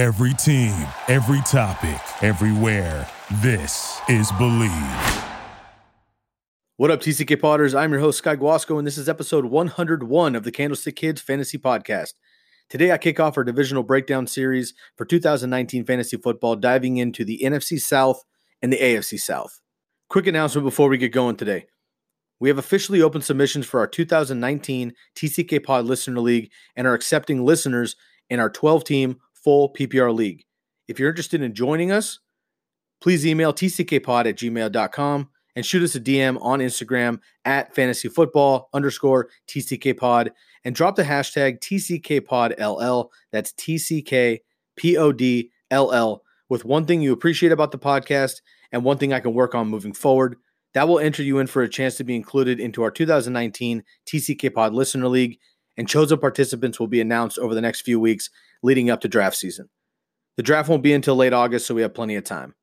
Every team, every topic, everywhere. This is Believe. What up, TCK Potters? I'm your host, Sky Guasco, and this is episode 101 of the Candlestick Kids Fantasy Podcast. Today, I kick off our divisional breakdown series for 2019 fantasy football, diving into the NFC South and the AFC South. Quick announcement before we get going today. We have officially opened submissions for our 2019 TCK Pod Listener League and are accepting listeners in our 12 team full PPR league. If you're interested in joining us, please email tckpod at gmail.com and shoot us a DM on Instagram at fantasyfootball underscore tckpod and drop the hashtag tckpodll. That's TCKPODLL with one thing you appreciate about the podcast and one thing I can work on moving forward. That will enter you in for a chance to be included into our 2019 TCK Pod Listener League, and chosen participants will be announced over the next few weeks leading up to draft season. The draft won't be until late August, so we have plenty of time.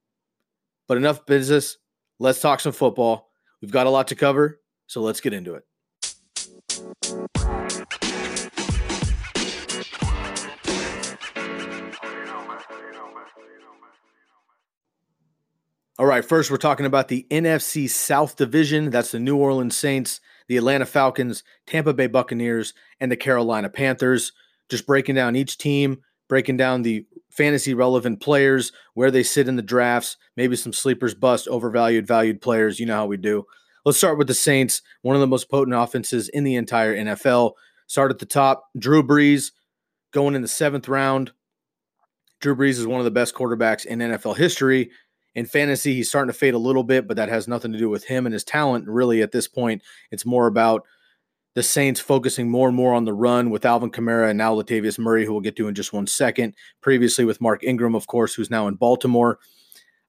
But enough business. Let's talk some football. We've got a lot to cover, so let's get into it. All right, first we're talking about the NFC South Division. That's the New Orleans Saints, the Atlanta Falcons, Tampa Bay Buccaneers, and the Carolina Panthers. Just breaking down each team, breaking down the fantasy relevant players, where they sit in the drafts, maybe some sleepers, bust, overvalued, valued players. You know how we do. Let's start with the Saints, one of the most potent offenses in the entire NFL. Start at the top. Drew Brees going in the seventh round. Drew Brees is one of the best quarterbacks in NFL history in fantasy, he's starting to fade a little bit, but that has nothing to do with him and his talent. Really, at this point, it's more about the Saints focusing more and more on the run with Alvin Kamara and now Latavius Murray, who we'll get to in just one second. Previously with Mark Ingram, of course, who's now in Baltimore.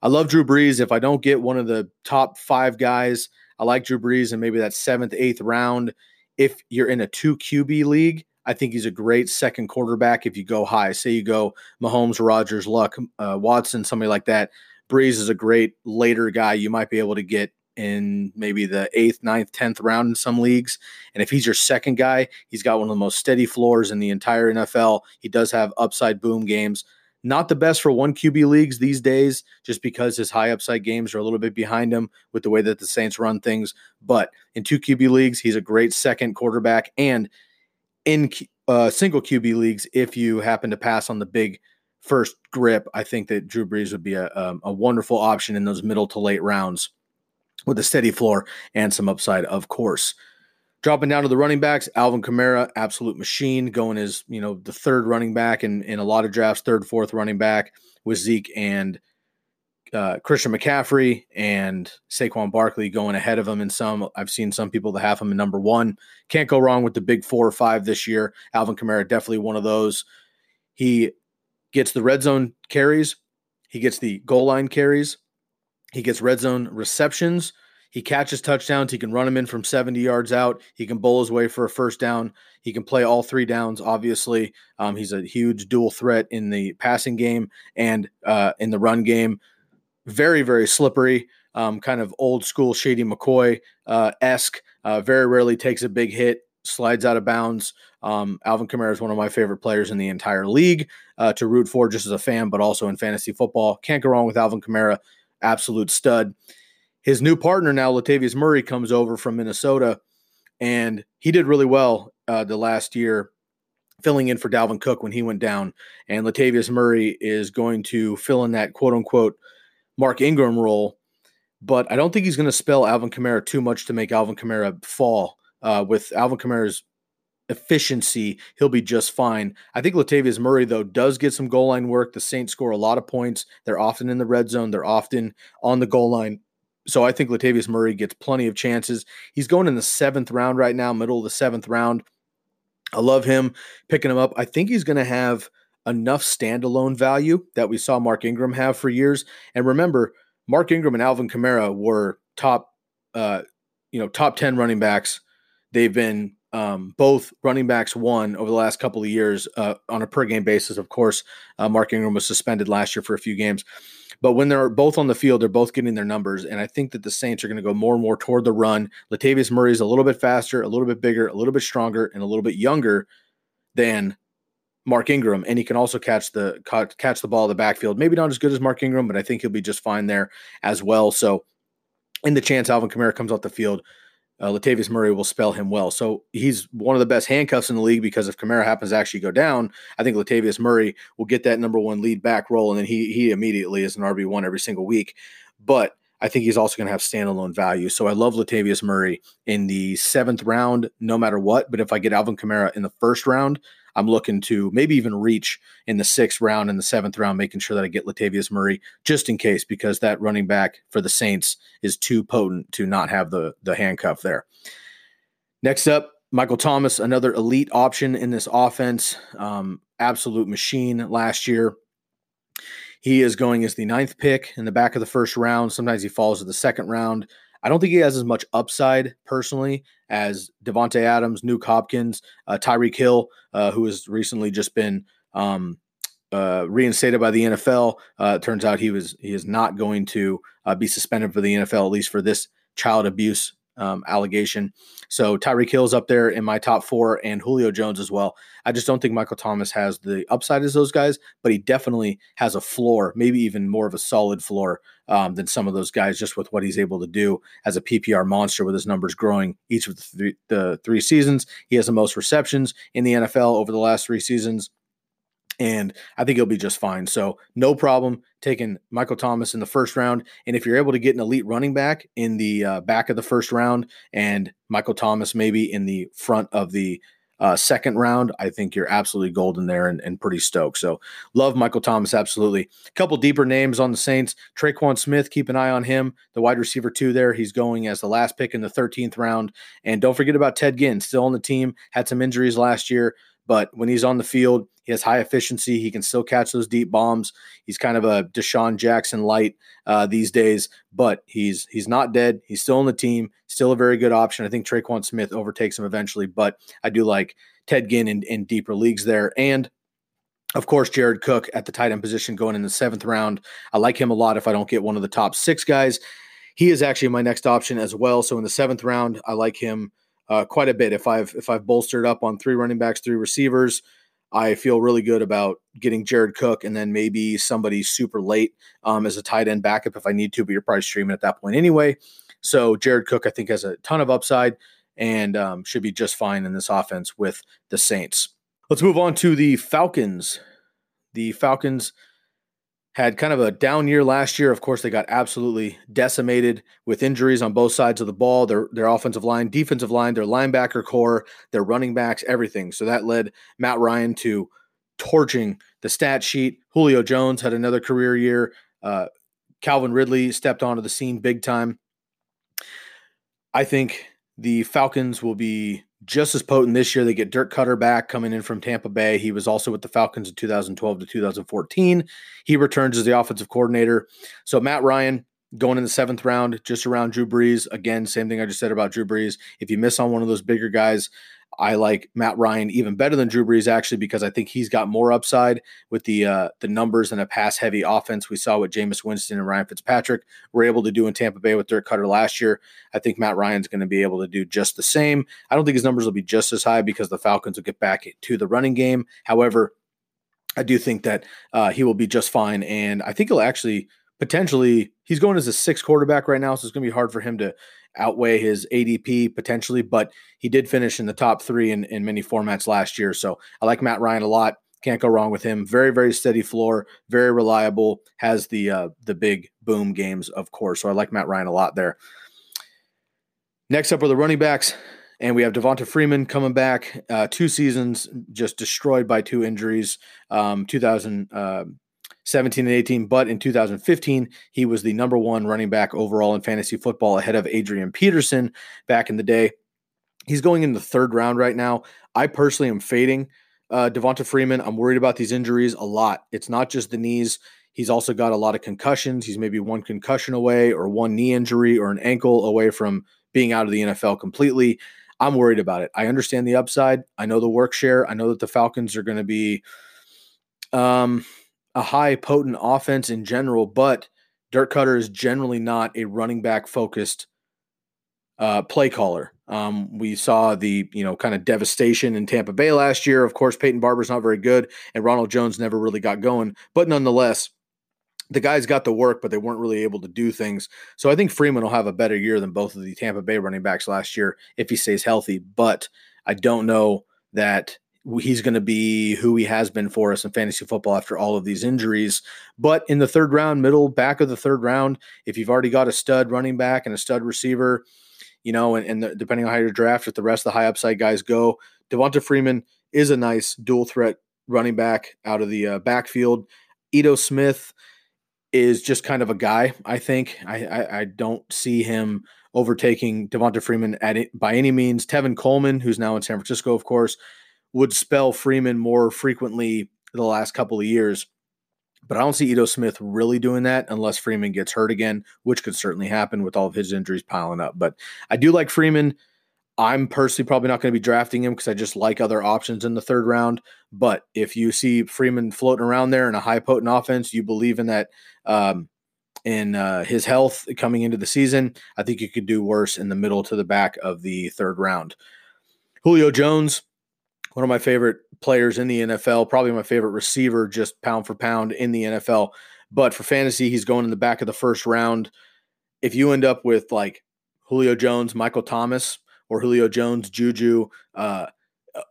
I love Drew Brees. If I don't get one of the top five guys, I like Drew Brees and maybe that seventh, eighth round. If you're in a two QB league, I think he's a great second quarterback if you go high. Say you go Mahomes, Rodgers, Luck, uh, Watson, somebody like that. Brees is a great later guy you might be able to get in maybe the eighth, ninth, tenth round in some leagues. And if he's your second guy, he's got one of the most steady floors in the entire NFL. He does have upside boom games. Not the best for one QB leagues these days, just because his high upside games are a little bit behind him with the way that the Saints run things. But in two QB leagues, he's a great second quarterback. And in uh, single QB leagues, if you happen to pass on the big first grip, I think that Drew Brees would be a, um, a wonderful option in those middle to late rounds with a steady floor and some upside, of course. Dropping down to the running backs, Alvin Kamara, absolute machine, going as you know the third running back in in a lot of drafts, third, fourth running back with Zeke and uh, Christian McCaffrey and Saquon Barkley going ahead of him in some. I've seen some people that have him in number one. Can't go wrong with the big four or five this year. Alvin Kamara definitely one of those. He gets the red zone carries, he gets the goal line carries, he gets red zone receptions. He catches touchdowns. He can run them in from 70 yards out. He can bowl his way for a first down. He can play all three downs, obviously. Um, he's a huge dual threat in the passing game and uh, in the run game. Very, very slippery, um, kind of old school Shady McCoy uh, esque. Uh, very rarely takes a big hit slides out of bounds. Um, Alvin Kamara is one of my favorite players in the entire league uh, to root for, just as a fan, but also in fantasy football. Can't go wrong with Alvin Kamara, absolute stud. His new partner now, Latavius Murray, comes over from Minnesota, and he did really well uh, the last year, filling in for Dalvin Cook when he went down. And Latavius Murray is going to fill in that quote unquote Mark Ingram role. But I don't think he's going to spell Alvin Kamara too much to make Alvin Kamara fall uh, with Alvin Kamara's efficiency, he'll be just fine. I think Latavius Murray, though, does get some goal line work. The Saints score a lot of points. They're often in the red zone, they're often on the goal line. So I think Latavius Murray gets plenty of chances. He's going in the seventh round right now, middle of the seventh round. I love him picking him up. I think he's going to have enough standalone value that we saw Mark Ingram have for years. And remember, Mark Ingram and Alvin Kamara were top, uh, you know, top ten running backs They've been um, both running backs won over the last couple of years uh, on a per game basis. Of course, uh, Mark Ingram was suspended last year for a few games. But when they're both on the field, they're both getting their numbers. And I think that the Saints are going to go more and more toward the run. Latavius Murray is a little bit faster, a little bit bigger, a little bit stronger, and a little bit younger than Mark Ingram, and he can also catch the catch the ball in the backfield. Maybe not as good as Mark Ingram, but I think he'll be just fine there as well. So, in the chance Alvin Kamara comes off the field, uh, Latavius Murray will spell him well. So he's one of the best handcuffs in the league because if Kamara happens to actually go down, I think Latavius Murray will get that number one lead back role, and then he he immediately is an RB one every single week. But I think he's also going to have standalone value. So I love Latavius Murray in the seventh round, no matter what. But if I get Alvin Kamara in the first round, I'm looking to maybe even reach in the sixth round and the seventh round, making sure that I get Latavius Murray just in case, because that running back for the Saints is too potent to not have the the handcuff there. Next up, Michael Thomas, another elite option in this offense, um, absolute machine last year. He is going as the ninth pick in the back of the first round. Sometimes he falls to the second round. I don't think he has as much upside personally as Davante Adams, Nuke Hopkins, uh, Tyreek Hill, uh, who has recently just been um, uh, reinstated by the NFL. Uh, turns out he was he is not going to uh, be suspended for the NFL at least for this child abuse um, allegation. So Tyreek Hill's up there in my top four, and Julio Jones as well. I just don't think Michael Thomas has the upside as those guys, but he definitely has a floor, maybe even more of a solid floor um, than some of those guys, just with what he's able to do as a PPR monster with his numbers growing each of the three, the three seasons. He has the most receptions in the NFL over the last three seasons and I think he'll be just fine. So no problem taking Michael Thomas in the first round. And if you're able to get an elite running back in the uh, back of the first round and Michael Thomas maybe in the front of the uh, second round, I think you're absolutely golden there and, and, pretty stoked. So love Michael Thomas absolutely. A couple deeper names on the Saints. Tre'Quan Smith, keep an eye on him, the wide receiver two there. He's going as the last pick in the 13th round. And don't forget about Ted Ginn, still on the team. Had some injuries last year. But when he's on the field, he has high efficiency. He can still catch those deep bombs. He's kind of a DeSean Jackson light uh, these days, but he's he's not dead. He's still on the team. Still a very good option. I think Tre'Quan Smith overtakes him eventually, but I do like Ted Ginn in, in deeper leagues there. And of course, Jared Cook at the tight end position going in the seventh round. I like him a lot if I don't get one of the top six guys. He is actually my next option as well. So in the seventh round, I like him uh, quite a bit. If I've if I've bolstered up on three running backs, three receivers, I feel really good about getting Jared Cook and then maybe somebody super late um, as a tight end backup if I need to. But you're probably streaming at that point anyway. So Jared Cook, I think, has a ton of upside and um, should be just fine in this offense with the Saints. Let's move on to the Falcons. The Falcons had kind of a down year last year. Of course, they got absolutely decimated with injuries on both sides of the ball. Their their offensive line, defensive line, their linebacker core, their running backs, everything. So that led Matt Ryan to torching the stat sheet. Julio Jones had another career year. Uh, Calvin Ridley stepped onto the scene big time. I think the Falcons will be just as potent this year. They get Dirk Koetter back coming in from Tampa Bay. He was also with the Falcons in 2012 to 2014. He returns as the offensive coordinator. So Matt Ryan going in the seventh round, just around Drew Brees. Again, same thing I just said about Drew Brees. If you miss on one of those bigger guys, I like Matt Ryan even better than Drew Brees actually because I think he's got more upside with the uh, the numbers and a pass heavy offense we saw what Jameis Winston and Ryan Fitzpatrick were able to do in Tampa Bay with Dirk Koetter last year. I think Matt Ryan's going to be able to do just the same. I don't think his numbers will be just as high because the Falcons will get back to the running game. However, I do think that uh, he will be just fine, and I think he'll actually potentially he's going as a six quarterback right now, so it's going to be hard for him to outweigh his ADP potentially, but he did finish in the top three in, in many formats last year. So I like Matt Ryan a lot. Can't go wrong with him. Very, very steady floor, very reliable. Has the uh, the big boom games, of course. So I like Matt Ryan a lot there. Next up are the running backs, and we have Devonta Freeman coming back. Uh, two seasons just destroyed by two injuries. Um, 2000. Uh, 17 and 18, but in 2015, he was the number one running back overall in fantasy football ahead of Adrian Peterson back in the day. He's going in the third round right now. I personally am fading uh, Devonta Freeman. I'm worried about these injuries a lot. It's not just the knees. He's also got a lot of concussions. He's maybe one concussion away or one knee injury or an ankle away from being out of the NFL completely. I'm worried about it. I understand the upside. I know the work share. I know that the Falcons are going to be um a high potent offense in general, but Dirk Koetter is generally not a running back focused uh, play caller. Um, we saw the you know kind of devastation in Tampa Bay last year. Of course, Peyton Barber's not very good, and Ronald Jones never really got going. But nonetheless, the guys got the work, but they weren't really able to do things. So I think Freeman will have a better year than both of the Tampa Bay running backs last year if he stays healthy. But I don't know that he's going to be who he has been for us in fantasy football after all of these injuries. But in the third round, middle back of the third round, if you've already got a stud running back and a stud receiver, you know, and, and the, depending on how you draft, if the rest of the high upside guys go, Devonta Freeman is a nice dual threat running back out of the uh, backfield. Ito Smith is just kind of a guy. I think I I, I don't see him overtaking Devonta Freeman at it, by any means. Tevin Coleman, who's now in San Francisco, of course, would spell Freeman more frequently the last couple of years. But I don't see Ito Smith really doing that unless Freeman gets hurt again, which could certainly happen with all of his injuries piling up. But I do like Freeman. I'm personally probably not going to be drafting him because I just like other options in the third round. But if you see Freeman floating around there in a high potent offense, you believe in that um, in uh, his health coming into the season, I think you could do worse in the middle to the back of the third round. Julio Jones, one of my favorite players in the NFL, probably my favorite receiver, just pound for pound in the NFL. But for fantasy, he's going in the back of the first round. If you end up with like Julio Jones, Michael Thomas, or Julio Jones, Juju, uh,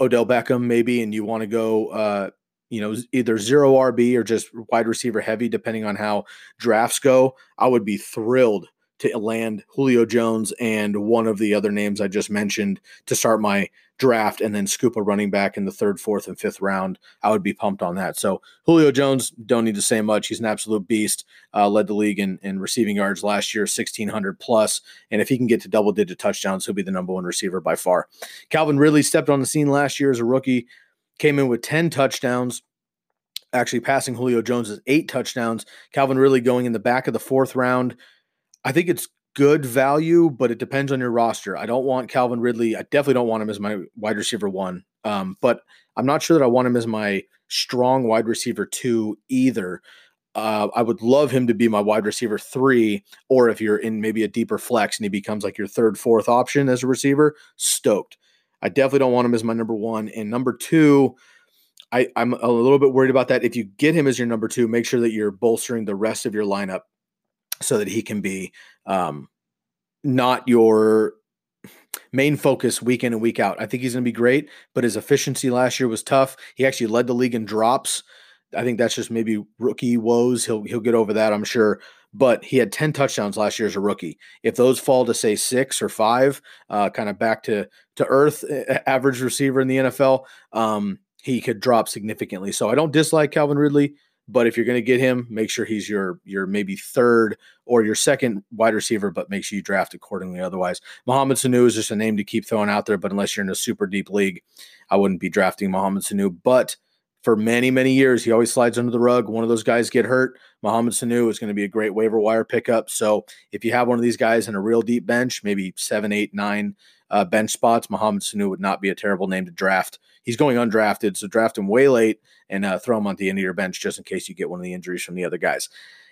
Odell Beckham, maybe, and you want to go, uh, you know, either zero RB or just wide receiver heavy, depending on how drafts go, I would be thrilled to land Julio Jones and one of the other names I just mentioned to start my draft and then scoop a running back in the third, fourth, and fifth round, I would be pumped on that. So Julio Jones, don't need to say much. He's an absolute beast. Uh, led the league in, in receiving yards last year, 1,600 plus. And if he can get to double digit touchdowns, he'll be the number one receiver by far. Calvin Ridley stepped on the scene last year as a rookie, came in with 10 touchdowns. Actually, passing Julio Jones' eight touchdowns. Calvin Ridley going in the back of the fourth round. I think it's good value, but it depends on your roster. I don't want Calvin Ridley. I definitely don't want him as my wide receiver one. Um, but I'm not sure that I want him as my strong wide receiver two either. Uh, I would love him to be my wide receiver three, or if you're in maybe a deeper flex and he becomes like your third, fourth option as a receiver, stoked. I definitely don't want him as my number one. And number two, I, I'm a little bit worried about that. If you get him as your number two, make sure that you're bolstering the rest of your lineup so that he can be um, not your main focus week in and week out. I think he's going to be great, but his efficiency last year was tough. He actually led the league in drops. I think that's just maybe rookie woes. He'll he'll get over that, I'm sure. But he had 10 touchdowns last year as a rookie. If those fall to say six or five, uh, kind of back to to earth, average receiver in the NFL, um, he could drop significantly. So I don't dislike Calvin Ridley. But if you're going to get him, make sure he's your your maybe third or your second wide receiver, but make sure you draft accordingly. Otherwise, Mohamed Sanu is just a name to keep throwing out there. But unless you're in a super deep league, I wouldn't be drafting Mohamed Sanu. But for many, many years, he always slides under the rug. One of those guys get hurt. Mohamed Sanu is going to be a great waiver wire pickup. So if you have one of these guys in a real deep bench, maybe seven, eight, nine uh, bench spots, Mohamed Sanu would not be a terrible name to draft. He's going undrafted, so draft him way late and uh, throw him on the end of your bench just in case you get one of the injuries from the other guys.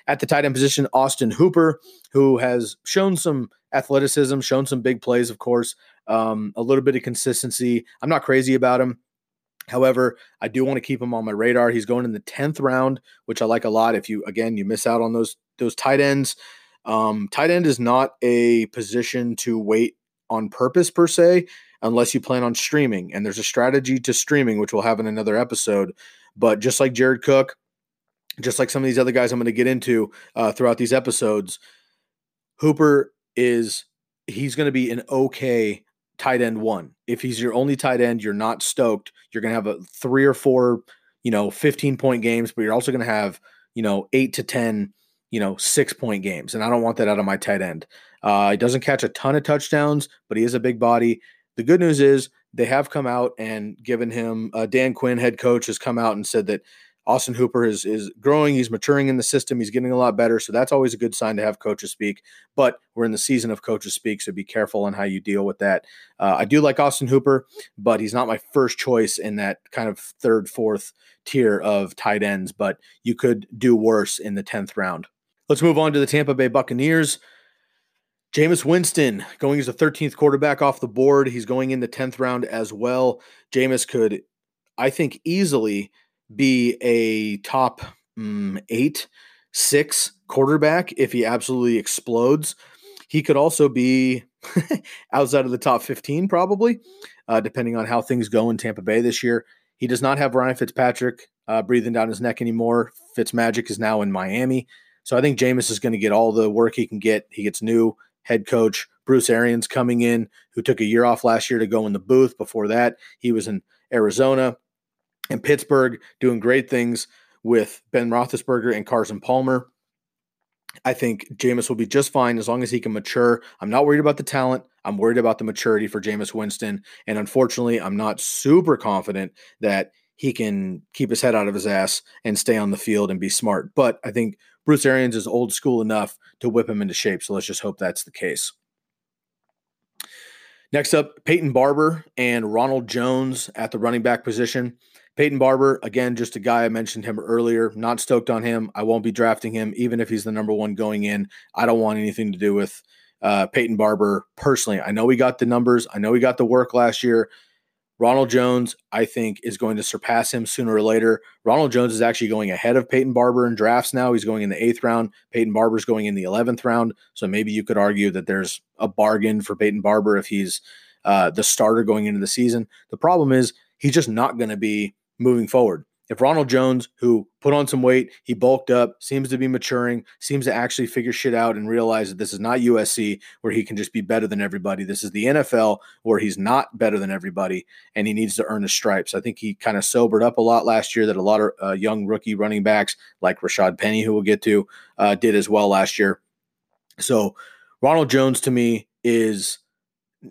At the tight end position, Austin Hooper, who has shown some athleticism, shown some big plays, of course, um, a little bit of consistency. I'm not crazy about him. However, I do want to keep him on my radar. He's going in the 10th round, which I like a lot. If you again you miss out on those those tight ends, um, tight end is not a position to wait on purpose per se, unless you plan on streaming. And there's a strategy to streaming, which we'll have in another episode. But just like Jared Cook, just like some of these other guys I'm going to get into uh, throughout these episodes, Hooper is he's going to be an okay tight end one. If he's your only tight end, you're not stoked. You're going to have a three or four, you know, 15 point games, but you're also going to have, you know, eight to 10, you know, six point games. And I don't want that out of my tight end. Uh, he doesn't catch a ton of touchdowns, but he is a big body. The good news is they have come out and given him uh, Dan Quinn, head coach, has come out and said that Austin Hooper is is growing. He's maturing in the system. He's getting a lot better. So that's always a good sign to have coaches speak. But we're in the season of coaches speak, so be careful on how you deal with that. Uh, I do like Austin Hooper, but he's not my first choice in that kind of third, fourth tier of tight ends. But you could do worse in the tenth round. Let's move on to the Tampa Bay Buccaneers. Jameis Winston going as the 13th quarterback off the board. He's going in the 10th round as well. Jameis could, I think, easily be a top mm, eight, six quarterback if he absolutely explodes. He could also be outside of the top 15, probably, uh, depending on how things go in Tampa Bay this year. He does not have Ryan Fitzpatrick uh, breathing down his neck anymore. Fitzmagic is now in Miami. So I think Jameis is going to get all the work he can get. He gets new head coach Bruce Arians coming in, who took a year off last year to go in the booth. Before that, he was in Arizona and Pittsburgh doing great things with Ben Roethlisberger and Carson Palmer. I think Jameis will be just fine as long as he can mature. I'm not worried about the talent. I'm worried about the maturity for Jameis Winston. And unfortunately, I'm not super confident that he can keep his head out of his ass and stay on the field and be smart. But I think Bruce Arians is old school enough to whip him into shape. So let's just hope that's the case. Next up, Peyton Barber and Ronald Jones at the running back position. Peyton Barber, again, just a guy I mentioned him earlier. Not stoked on him. I won't be drafting him, even if he's the number one going in. I don't want anything to do with uh, Peyton Barber personally. I know he got the numbers. I know he got the work last year. Ronald Jones, I think, is going to surpass him sooner or later. Ronald Jones is actually going ahead of Peyton Barber in drafts now. He's going in the eighth round. Peyton Barber's going in the 11th round. So maybe you could argue that there's a bargain for Peyton Barber if he's uh, the starter going into the season. The problem is he's just not going to be moving forward. If Ronald Jones, who put on some weight, he bulked up, seems to be maturing, seems to actually figure shit out and realize that this is not USC where he can just be better than everybody. This is the NFL where he's not better than everybody and he needs to earn his stripes. I think he kind of sobered up a lot last year that a lot of uh, young rookie running backs like Rashaad Penny, who we'll get to, uh, did as well last year. So Ronald Jones to me is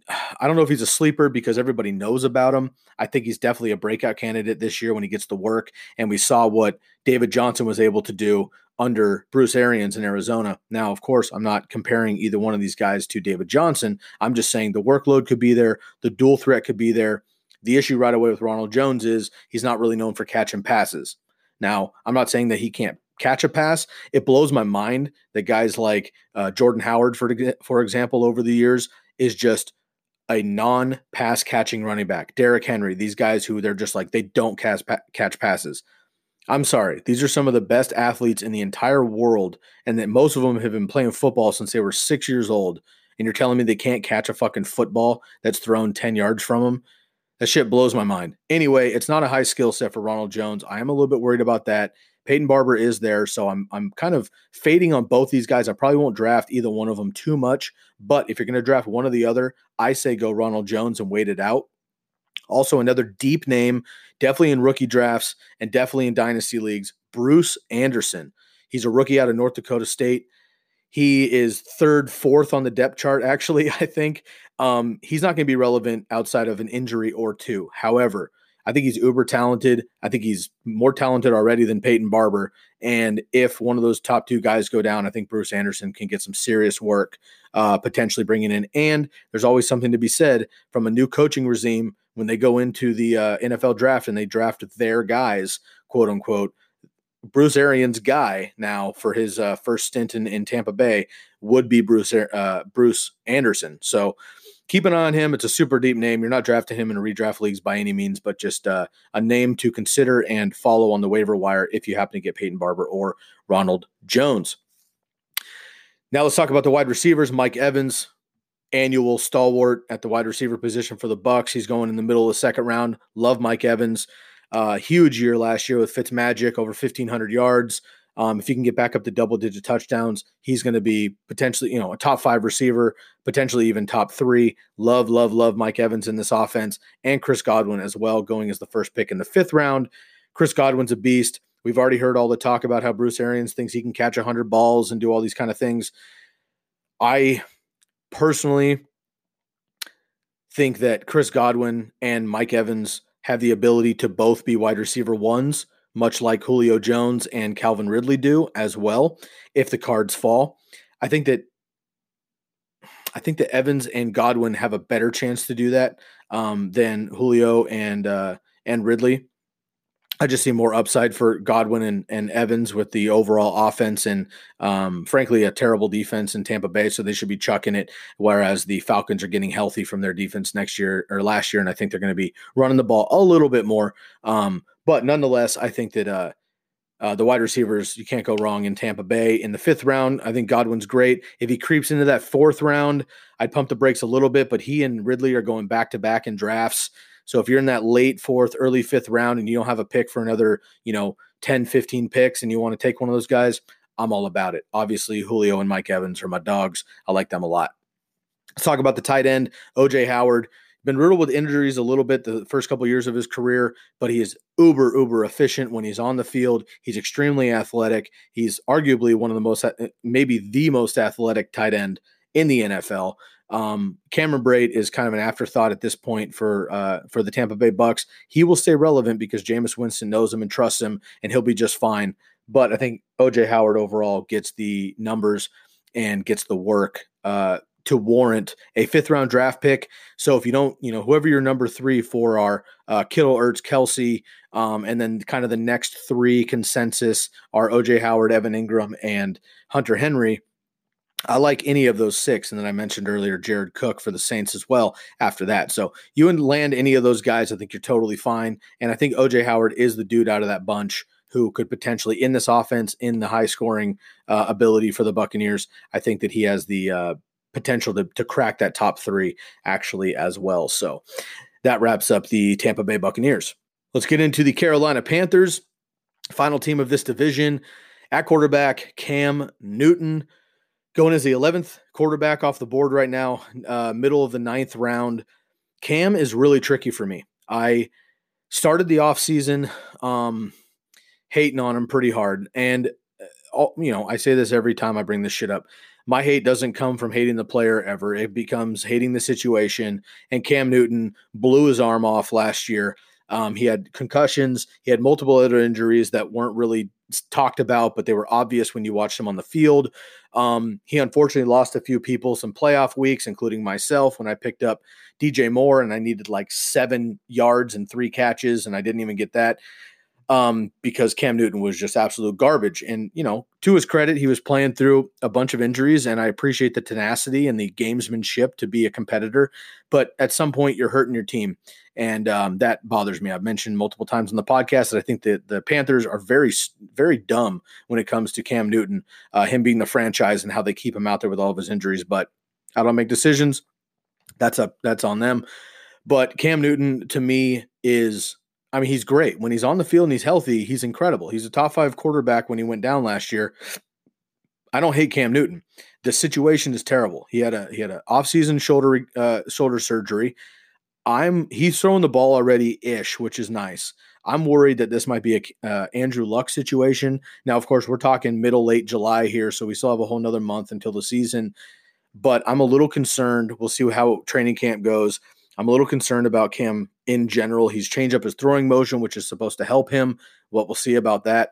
I don't know if he's a sleeper because everybody knows about him. I think he's definitely a breakout candidate this year when he gets to work. And we saw what David Johnson was able to do under Bruce Arians in Arizona. Now, of course, I'm not comparing either one of these guys to David Johnson. I'm just saying the workload could be there, the dual threat could be there. The issue right away with Ronald Jones is he's not really known for catching passes. Now, I'm not saying that he can't catch a pass. It blows my mind that guys like uh, Jordan Howard, for for example, over the years is just a non-pass catching running back, Derrick Henry, these guys who they're just like they don't catch catch passes. I'm sorry, these are some of the best athletes in the entire world, and that most of them have been playing football since they were six years old. And you're telling me they can't catch a fucking football that's thrown 10 yards from them? That shit blows my mind. Anyway, it's not a high skill set for Ronald Jones. I am a little bit worried about that. Peyton Barber is there, so I'm I'm kind of fading on both these guys. I probably won't draft either one of them too much, but if you're going to draft one or the other, I say go Ronald Jones and wait it out. Also, another deep name, definitely in rookie drafts and definitely in dynasty leagues, Bruce Anderson. He's a rookie out of North Dakota State. He is third, fourth on the depth chart, actually, I think. Um, he's not going to be relevant outside of an injury or two. However, I think he's uber talented. I think he's more talented already than Peyton Barber. And if one of those top two guys go down, I think Bruce Anderson can get some serious work uh, potentially bringing in. And there's always something to be said from a new coaching regime when they go into the uh, NFL draft and they draft their guys, quote unquote. Bruce Arians' guy now for his uh, first stint in, in Tampa Bay would be Bruce uh, Bruce Anderson. So keep an eye on him. It's a super deep name. You're not drafting him in redraft leagues by any means, but just uh, a name to consider and follow on the waiver wire if you happen to get Peyton Barber or Ronald Jones. Now let's talk about the wide receivers. Mike Evans, annual stalwart at the wide receiver position for the Bucs. He's going in the middle of the second round. Love Mike Evans. Uh, huge year last year with Fitzmagic, over 1,500 yards. Um, if he can get back up to double digit touchdowns, he's going to be potentially, you know, a top five receiver, potentially even top three. Love, love, love Mike Evans in this offense and Chris Godwin as well, going as the first pick in the fifth round. Chris Godwin's a beast. We've already heard all the talk about how Bruce Arians thinks he can catch 100 balls and do all these kind of things. I personally think that Chris Godwin and Mike Evans have the ability to both be wide receiver ones much like Julio Jones and Calvin Ridley do as well, if the cards fall. I think that I think that Evans and Godwin have a better chance to do that um, than Julio and uh, and Ridley. I just see more upside for Godwin and, and Evans with the overall offense and um, frankly a terrible defense in Tampa Bay, so they should be chucking it. Whereas the Falcons are getting healthy from their defense next year or last year, and I think they're going to be running the ball a little bit more. Um, but nonetheless, I think that uh, uh, the wide receivers you can't go wrong in Tampa Bay in the fifth round. I think Godwin's great. If he creeps into that fourth round, I'd pump the brakes a little bit. But he and Ridley are going back to back in drafts. So if you're in that late fourth, early fifth round and you don't have a pick for another, you know, 10, 15 picks and you want to take one of those guys, I'm all about it. Obviously, Julio and Mike Evans are my dogs. I like them a lot. Let's talk about the tight end, OJ Howard. Been riddled with injuries a little bit the first couple of years of his career, but he is uber, uber efficient when he's on the field. He's extremely athletic. He's arguably one of the most, maybe the most athletic tight end in the NFL. Um, Cameron Brate is kind of an afterthought at this point for uh, for the Tampa Bay Bucs. He will stay relevant because Jameis Winston knows him and trusts him, and he'll be just fine. But I think OJ Howard overall gets the numbers and gets the work uh, to warrant a fifth round draft pick. So if you don't, you know, whoever your number three for are uh, Kittle, Ertz, Kelce, um, and then kind of the next three consensus are OJ Howard, Evan Engram, and Hunter Henry I like any of those six. And then I mentioned earlier Jared Cook for the Saints as well after that. So you and land any of those guys, I think you're totally fine. And I think OJ Howard is the dude out of that bunch who could potentially in this offense, in the high scoring uh, ability for the Buccaneers. I think that he has the uh, potential to, to crack that top three actually as well. So that wraps up the Tampa Bay Buccaneers. Let's get into the Carolina Panthers, final team of this division. At quarterback, Cam Newton going as the 11th quarterback off the board right now, uh, middle of the ninth round. Cam is really tricky for me. I started the offseason um, hating on him pretty hard. And, uh, you know, I say this every time I bring this shit up. My hate doesn't come from hating the player ever. It becomes hating the situation. And Cam Newton blew his arm off last year. Um, he had concussions. He had multiple other injuries that weren't really talked about, but they were obvious when you watched him on the field. Um, he unfortunately lost a few people some playoff weeks, including myself, when I picked up DJ Moore and I needed like seven yards and three catches, and I didn't even get that um, because Cam Newton was just absolute garbage. And, you know, to his credit, he was playing through a bunch of injuries, and I appreciate the tenacity and the gamesmanship to be a competitor. But at some point, you're hurting your team. And um, that bothers me. I've mentioned multiple times on the podcast that I think that the Panthers are very, very dumb when it comes to Cam Newton, uh, him being the franchise and how they keep him out there with all of his injuries. But I don't make decisions. That's up. That's on them. But Cam Newton to me is I mean, he's great. When he's on the field and he's healthy, he's incredible. He's a top five quarterback when he went down last year. I don't hate Cam Newton. The situation is terrible. He had a he had an offseason shoulder uh, shoulder surgery. I'm he's throwing the ball already ish, which is nice. I'm worried that this might be a uh, Andrew Luck situation. Now, of course, we're talking middle late July here, so we still have a whole nother month until the season. But I'm a little concerned. We'll see how training camp goes. I'm a little concerned about Cam in general. He's changed up his throwing motion, which is supposed to help him. What we'll see about that.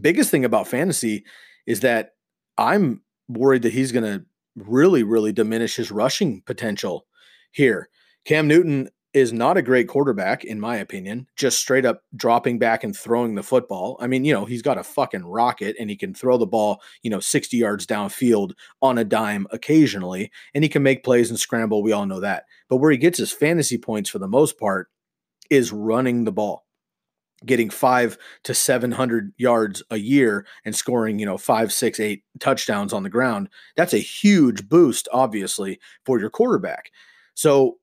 Biggest thing about fantasy is that I'm worried that he's going to really, really diminish his rushing potential here. Cam Newton is not a great quarterback, in my opinion, just straight up dropping back and throwing the football. I mean, you know, he's got a fucking rocket and he can throw the ball, you know, 60 yards downfield on a dime occasionally, and he can make plays and scramble. We all know that. But where he gets his fantasy points for the most part is running the ball, getting five to 700 yards a year and scoring, you know, five, six, eight touchdowns on the ground. That's a huge boost, obviously, for your quarterback. So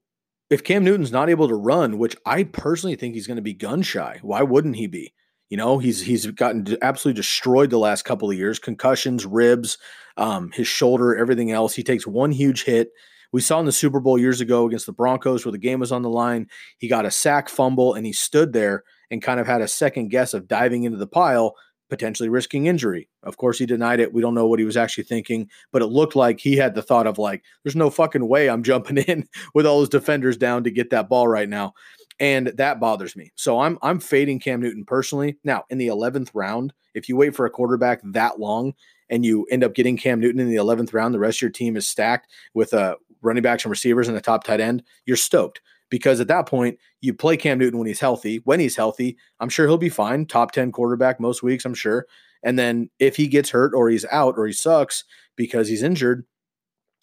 if Cam Newton's not able to run, which I personally think he's going to be gun shy, why wouldn't he be? You know, he's he's gotten absolutely destroyed the last couple of years, concussions, ribs, um, his shoulder, everything else. He takes one huge hit. We saw in the Super Bowl years ago against the Broncos where the game was on the line. He got a sack fumble and he stood there and kind of had a second guess of diving into the pile potentially risking injury. Of course, he denied it. We don't know what he was actually thinking, but it looked like he had the thought of like, there's no fucking way I'm jumping in with all those defenders down to get that ball right now. And that bothers me. So I'm I'm fading Cam Newton personally. Now, in the 11th round, if you wait for a quarterback that long and you end up getting Cam Newton in the 11th round, the rest of your team is stacked with uh, running backs and receivers and a top tight end, you're stoked because at that point, you play Cam Newton when he's healthy. When he's healthy, I'm sure he'll be fine. Top 10 quarterback most weeks, I'm sure. And then if he gets hurt or he's out or he sucks because he's injured,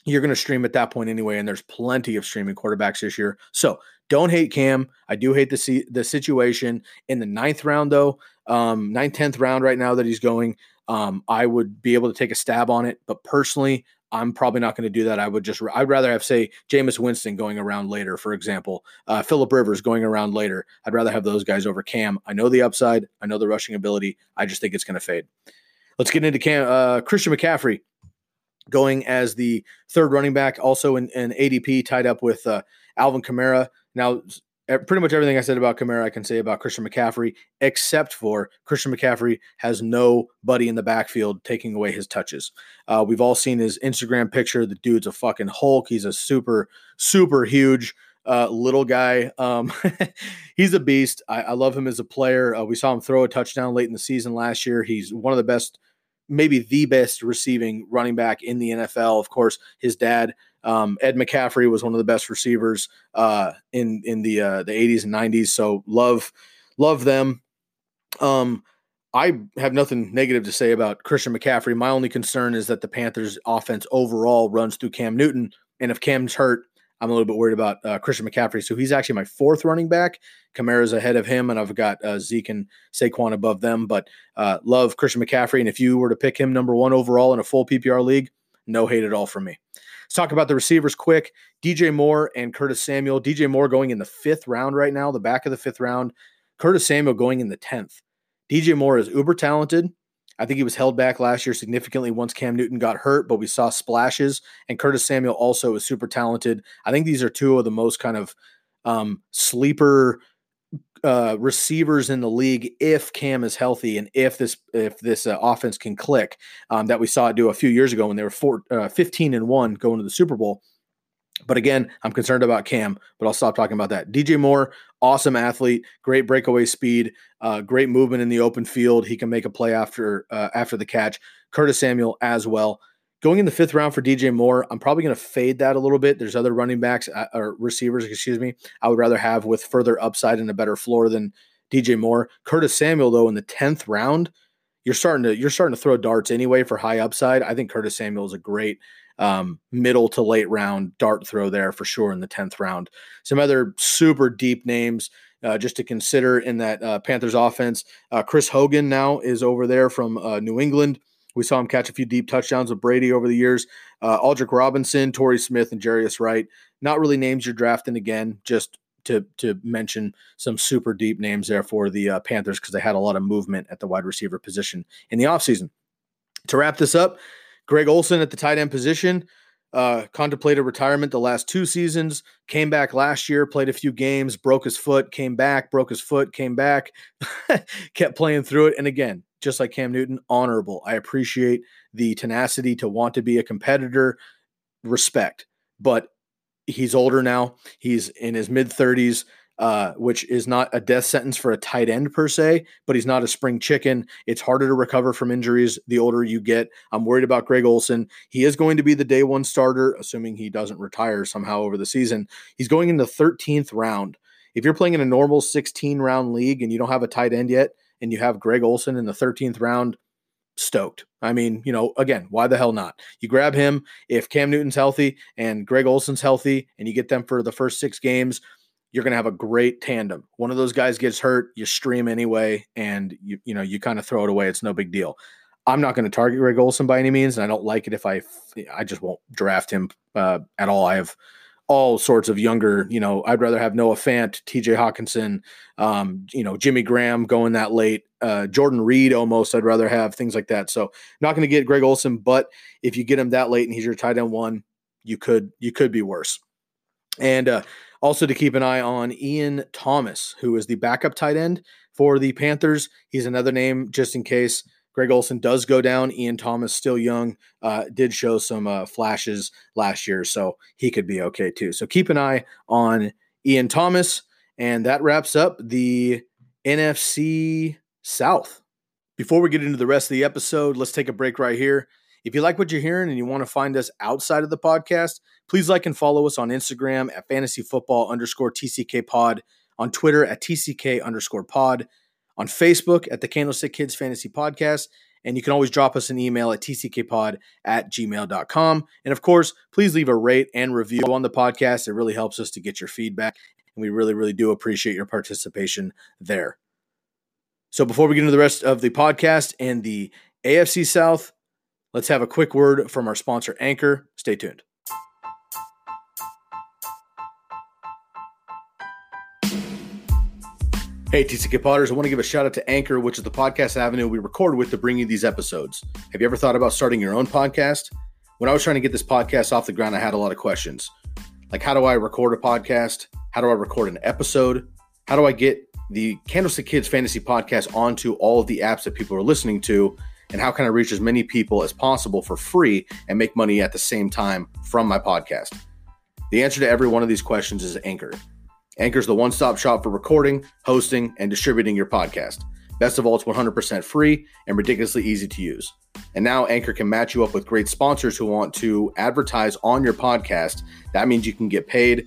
you're going to stream at that point anyway. And there's plenty of streaming quarterbacks this year. So don't hate Cam. I do hate the the situation in the ninth round though. Um, ninth, tenth round right now that he's going. Um, I would be able to take a stab on it, but personally, I'm probably not going to do that. I would just, I'd rather have, say, Jameis Winston going around later, for example, uh, Philip Rivers going around later. I'd rather have those guys over Cam. I know the upside, I know the rushing ability. I just think it's going to fade. Let's get into Cam, uh, Christian McCaffrey going as the third running back, also in, in ADP, tied up with uh, Alvin Kamara. Now, pretty much everything I said about Kamara, I can say about Christian McCaffrey, except for Christian McCaffrey has nobody in the backfield taking away his touches. Uh, we've all seen his Instagram picture. The dude's a fucking Hulk. He's a super, super huge uh, little guy. Um, he's a beast. I, I, love him as a player. Uh, we saw him throw a touchdown late in the season last year. He's one of the best, maybe the best receiving running back in the NFL. Of course, his dad um, Ed McCaffrey was one of the best receivers uh, in in the uh, the 80s and 90s. So love love them. Um, I have nothing negative to say about Christian McCaffrey. My only concern is that the Panthers' offense overall runs through Cam Newton, and if Cam's hurt, I'm a little bit worried about uh, Christian McCaffrey. So he's actually my fourth running back. Kamara's ahead of him, and I've got uh, Zeke and Saquon above them. But uh, love Christian McCaffrey, and if you were to pick him number one overall in a full PPR league, no hate at all from me. Let's talk about the receivers quick. DJ Moore and Curtis Samuel. DJ Moore going in the fifth round right now, the back of the fifth round. Curtis Samuel going in the 10th. DJ Moore is uber talented. I think he was held back last year significantly once Cam Newton got hurt, but we saw splashes. And Curtis Samuel also is super talented. I think these are two of the most kind of um, sleeper uh, receivers in the league if Cam is healthy and if this if this uh, offense can click um, that we saw it do a few years ago when they were four, uh, 15 and 1 going to the Super Bowl. But again, I'm concerned about Cam, but I'll stop talking about that. DJ Moore, awesome athlete, great breakaway speed, uh, great movement in the open field. He can make a play after uh, after the catch. Curtis Samuel as well. Going in the fifth round for DJ Moore, I'm probably going to fade that a little bit. There's other running backs uh, or receivers, excuse me, I would rather have with further upside and a better floor than DJ Moore. Curtis Samuel, though, in the 10th round, you're starting to you're starting to throw darts anyway for high upside. I think Curtis Samuel is a great um, middle to late round dart throw there for sure in the 10th round. Some other super deep names. Uh, just to consider in that uh, Panthers offense. Uh, Chris Hogan now is over there from uh, New England. We saw him catch a few deep touchdowns with Brady over the years. Uh, Aldrick Robinson, Torrey Smith, and Jarius Wright. Not really names you're drafting again, just to to mention some super deep names there for the uh, Panthers because they had a lot of movement at the wide receiver position in the offseason. To wrap this up, Greg Olsen at the tight end position. Uh, contemplated retirement the last two seasons, came back last year, played a few games, broke his foot, came back, broke his foot, came back, kept playing through it. And again, just like Cam Newton, honorable. I appreciate the tenacity to want to be a competitor, respect. But he's older now. He's in his mid 30s, uh, which is not a death sentence for a tight end per se, but he's not a spring chicken. It's harder to recover from injuries the older you get. I'm worried about Greg Olsen. He is going to be the day one starter, assuming he doesn't retire somehow over the season. He's going in the 13th round. If you're playing in a normal 16 round league and you don't have a tight end yet, and you have Greg Olsen in the 13th round, stoked. I mean, you know, again, why the hell not? You grab him if Cam Newton's healthy and Greg Olsen's healthy and you get them for the first six games, you're going to have a great tandem. One of those guys gets hurt, you stream anyway, and you you know, you kind of throw it away. It's no big deal. I'm not going to target Greg Olsen by any means, and I don't like it if I I just won't draft him uh, at all. I have all sorts of younger, you know, I'd rather have Noah Fant, TJ Hockenson, um, you know, Jimmy Graham going that late, uh, Jordan Reed almost, I'd rather have things like that. So not going to get Greg Olsen, but if you get him that late and he's your tight end one, you could, you could be worse. And uh, also to keep an eye on Ian Thomas, who is the backup tight end for the Panthers. He's another name just in case Greg Olsen does go down. Ian Thomas, still young, uh, did show some uh, flashes last year, so he could be okay too. So keep an eye on Ian Thomas. And that wraps up the NFC South. Before we get into the rest of the episode, let's take a break right here. If you like what you're hearing and you want to find us outside of the podcast, please like and follow us on Instagram at fantasy football underscore TCK pod, on Twitter at TCK underscore pod, on Facebook at the Candlestick Kids Fantasy Podcast, and you can always drop us an email at tckpod at gmail.com. And of course, please leave a rate and review on the podcast. It really helps us to get your feedback. And we really, really do appreciate your participation there. So before we get into the rest of the podcast and the AFC South, let's have a quick word from our sponsor, Anchor. Stay tuned. Hey, TCK Potters, I want to give a shout out to Anchor, which is the podcast avenue we record with to bring you these episodes. Have you ever thought about starting your own podcast? When I was trying to get this podcast off the ground, I had a lot of questions. Like, how do I record a podcast? How do I record an episode? How do I get the Candlestick Kids Fantasy Podcast onto all of the apps that people are listening to? And how can I reach as many people as possible for free and make money at the same time from my podcast? The answer to every one of these questions is Anchor. Anchor is the one stop shop for recording, hosting, and distributing your podcast. Best of all, it's 100% free and ridiculously easy to use. And now Anchor can match you up with great sponsors who want to advertise on your podcast. That means you can get paid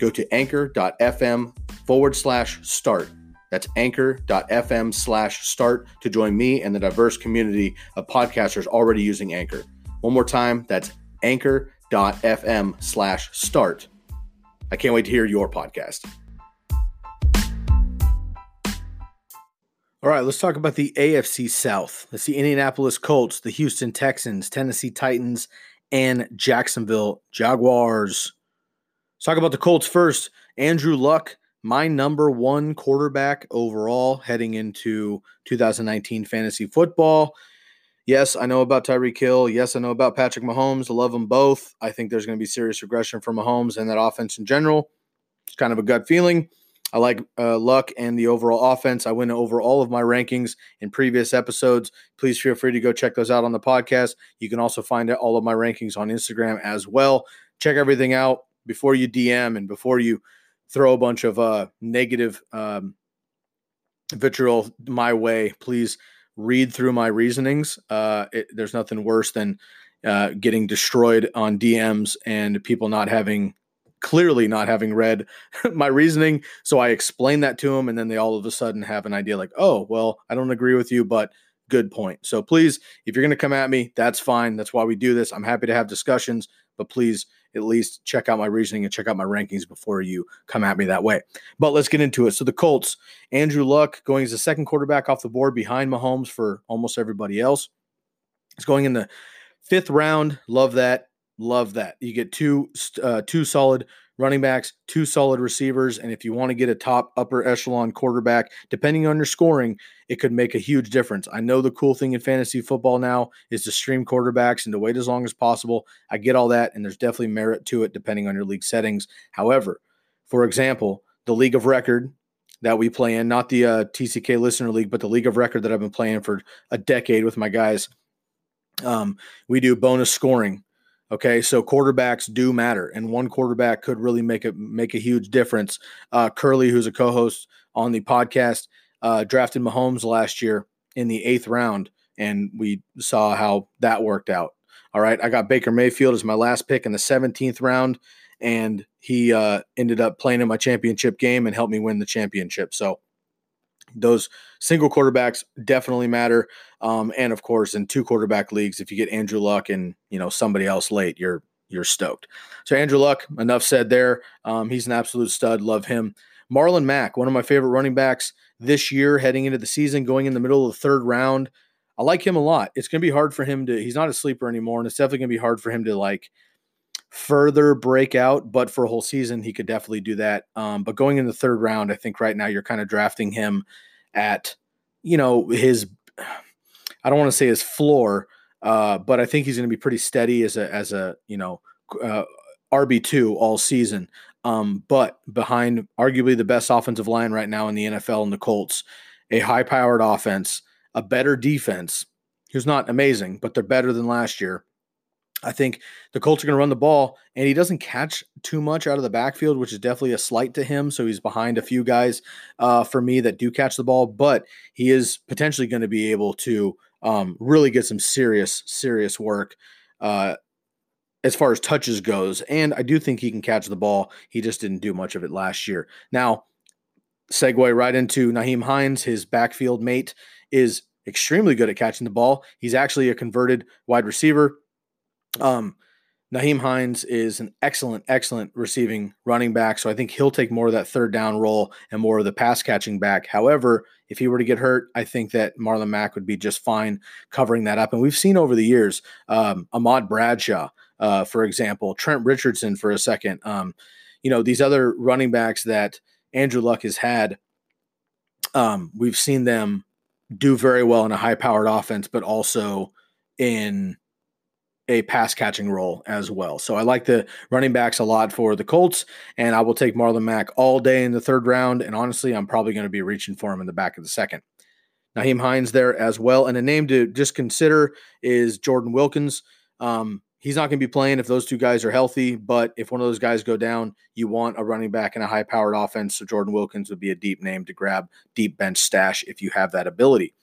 go to anchor.fm forward slash start. That's anchor.fm slash start to join me and the diverse community of podcasters already using Anchor. One more time, that's anchor.fm slash start. I can't wait to hear your podcast. All right, let's talk about the AFC South. That's the Indianapolis Colts, the Houston Texans, Tennessee Titans, and Jacksonville Jaguars. Let's talk about the Colts first. Andrew Luck, my number one quarterback overall heading into 2019 fantasy football. Yes, I know about Tyreek Hill. Yes, I know about Patrick Mahomes. I love them both. I think there's going to be serious regression for Mahomes and that offense in general. It's kind of a gut feeling. I like uh, luck and the overall offense. I went over all of my rankings in previous episodes. Please feel free to go check those out on the podcast. You can also find all of my rankings on Instagram as well. Check everything out before you DM and before you throw a bunch of uh, negative um, vitriol my way. Please read through my reasonings. Uh, it, there's nothing worse than uh, getting destroyed on DMs and people not having clearly not having read my reasoning. So I explain that to them, and then they all of a sudden have an idea like, oh, well, I don't agree with you, but good point. So please, if you're going to come at me, that's fine. That's why we do this. I'm happy to have discussions, but please at least check out my reasoning and check out my rankings before you come at me that way. But let's get into it. So the Colts, Andrew Luck going as the second quarterback off the board behind Mahomes for almost everybody else. He's going in the fifth round. Love that. Love that. You get two uh, two solid running backs, two solid receivers, and if you want to get a top upper echelon quarterback, depending on your scoring, it could make a huge difference. I know the cool thing in fantasy football now is to stream quarterbacks and to wait as long as possible. I get all that, and there's definitely merit to it depending on your league settings. However, for example, the league of record that we play in, not the uh, TCK listener league, but the league of record that I've been playing for a decade with my guys. Um, we do bonus scoring Okay, so quarterbacks do matter, and one quarterback could really make a make a huge difference. Uh, Curly, who's a co-host on the podcast, uh, drafted Mahomes last year in the eighth round, and we saw how that worked out. All right, I got Baker Mayfield as my last pick in the seventeenth round, and he uh, ended up playing in my championship game and helped me win the championship. So those single quarterbacks definitely matter. Um, and of course, in two quarterback leagues, if you get Andrew Luck and you know somebody else late, you're you're stoked. So Andrew Luck, enough said there. Um, he's an absolute stud. Love him. Marlon Mack, one of my favorite running backs this year, heading into the season, going in the middle of the third round. I like him a lot. It's going to be hard for him to. He's not a sleeper anymore, and it's definitely going to be hard for him to like further break out. But for a whole season, he could definitely do that. Um, but going in the third round, I think right now you're kind of drafting him at, you know, his. I don't want to say his floor, uh, but I think he's going to be pretty steady as a as a you know uh, RB2 all season. Um, but behind arguably the best offensive line right now in the NFL and the Colts, a high powered offense, a better defense, who's not amazing, but they're better than last year. I think the Colts are going to run the ball, and he doesn't catch too much out of the backfield, which is definitely a slight to him. So he's behind a few guys uh, for me that do catch the ball, but he is potentially going to be able to um, really get some serious, serious work uh, as far as touches goes. And I do think he can catch the ball. He just didn't do much of it last year. Now, segue right into Nyheim Hines, his backfield mate, is extremely good at catching the ball. He's actually a converted wide receiver. Um, Nyheim Hines is an excellent, excellent receiving running back. So I think he'll take more of that third down role and more of the pass catching back. However, if he were to get hurt, I think that Marlon Mack would be just fine covering that up. And we've seen over the years, um, Ahmad Bradshaw, uh, for example, Trent Richardson for a second, um, you know, these other running backs that Andrew Luck has had, um, we've seen them do very well in a high powered offense, but also in a pass catching role as well. So I like the running backs a lot for the Colts, and I will take Marlon Mack all day in the third round. And honestly, I'm probably going to be reaching for him in the back of the second. Nyheim Hines there as well. And a name to just consider is Jordan Wilkins. Um, he's not going to be playing if those two guys are healthy, but if one of those guys go down, you want a running back in a high powered offense. So Jordan Wilkins would be a deep name to grab, deep bench stash if you have that ability.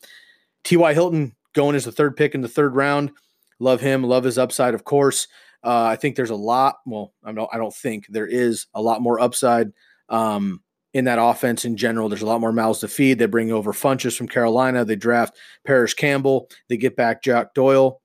T.Y. Hilton going as the third pick in the third round. Love him. Love his upside, of course. Uh, I think there's a lot. Well, I don't. I don't think there is a lot more upside um, in that offense in general. There's a lot more mouths to feed. They bring over Funchess from Carolina. They draft Parris Campbell. They get back Jack Doyle.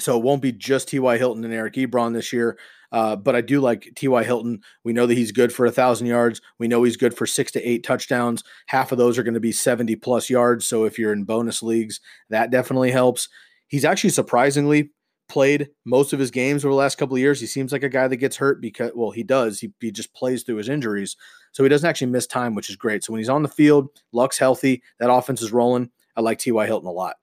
So it won't be just T.Y. Hilton and Eric Ebron this year. Uh, but I do like T.Y. Hilton. We know that he's good for a thousand yards. We know he's good for six to eight touchdowns. Half of those are going to be 70 plus yards. So if you're in bonus leagues, that definitely helps. He's actually surprisingly played most of his games over the last couple of years. He seems like a guy that gets hurt because, well, he does. He, he just plays through his injuries. So he doesn't actually miss time, which is great. So when he's on the field, Luck's healthy, that offense is rolling. I like T.Y. Hilton a lot.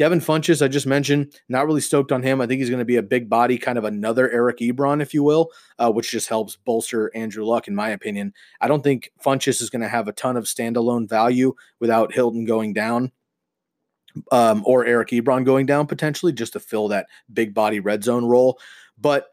Devin Funchess, I just mentioned, not really stoked on him. I think he's going to be a big body, kind of another Eric Ebron, if you will, uh, which just helps bolster Andrew Luck, in my opinion. I don't think Funchess is going to have a ton of standalone value without Hilton going down um, or Eric Ebron going down potentially just to fill that big body red zone role. But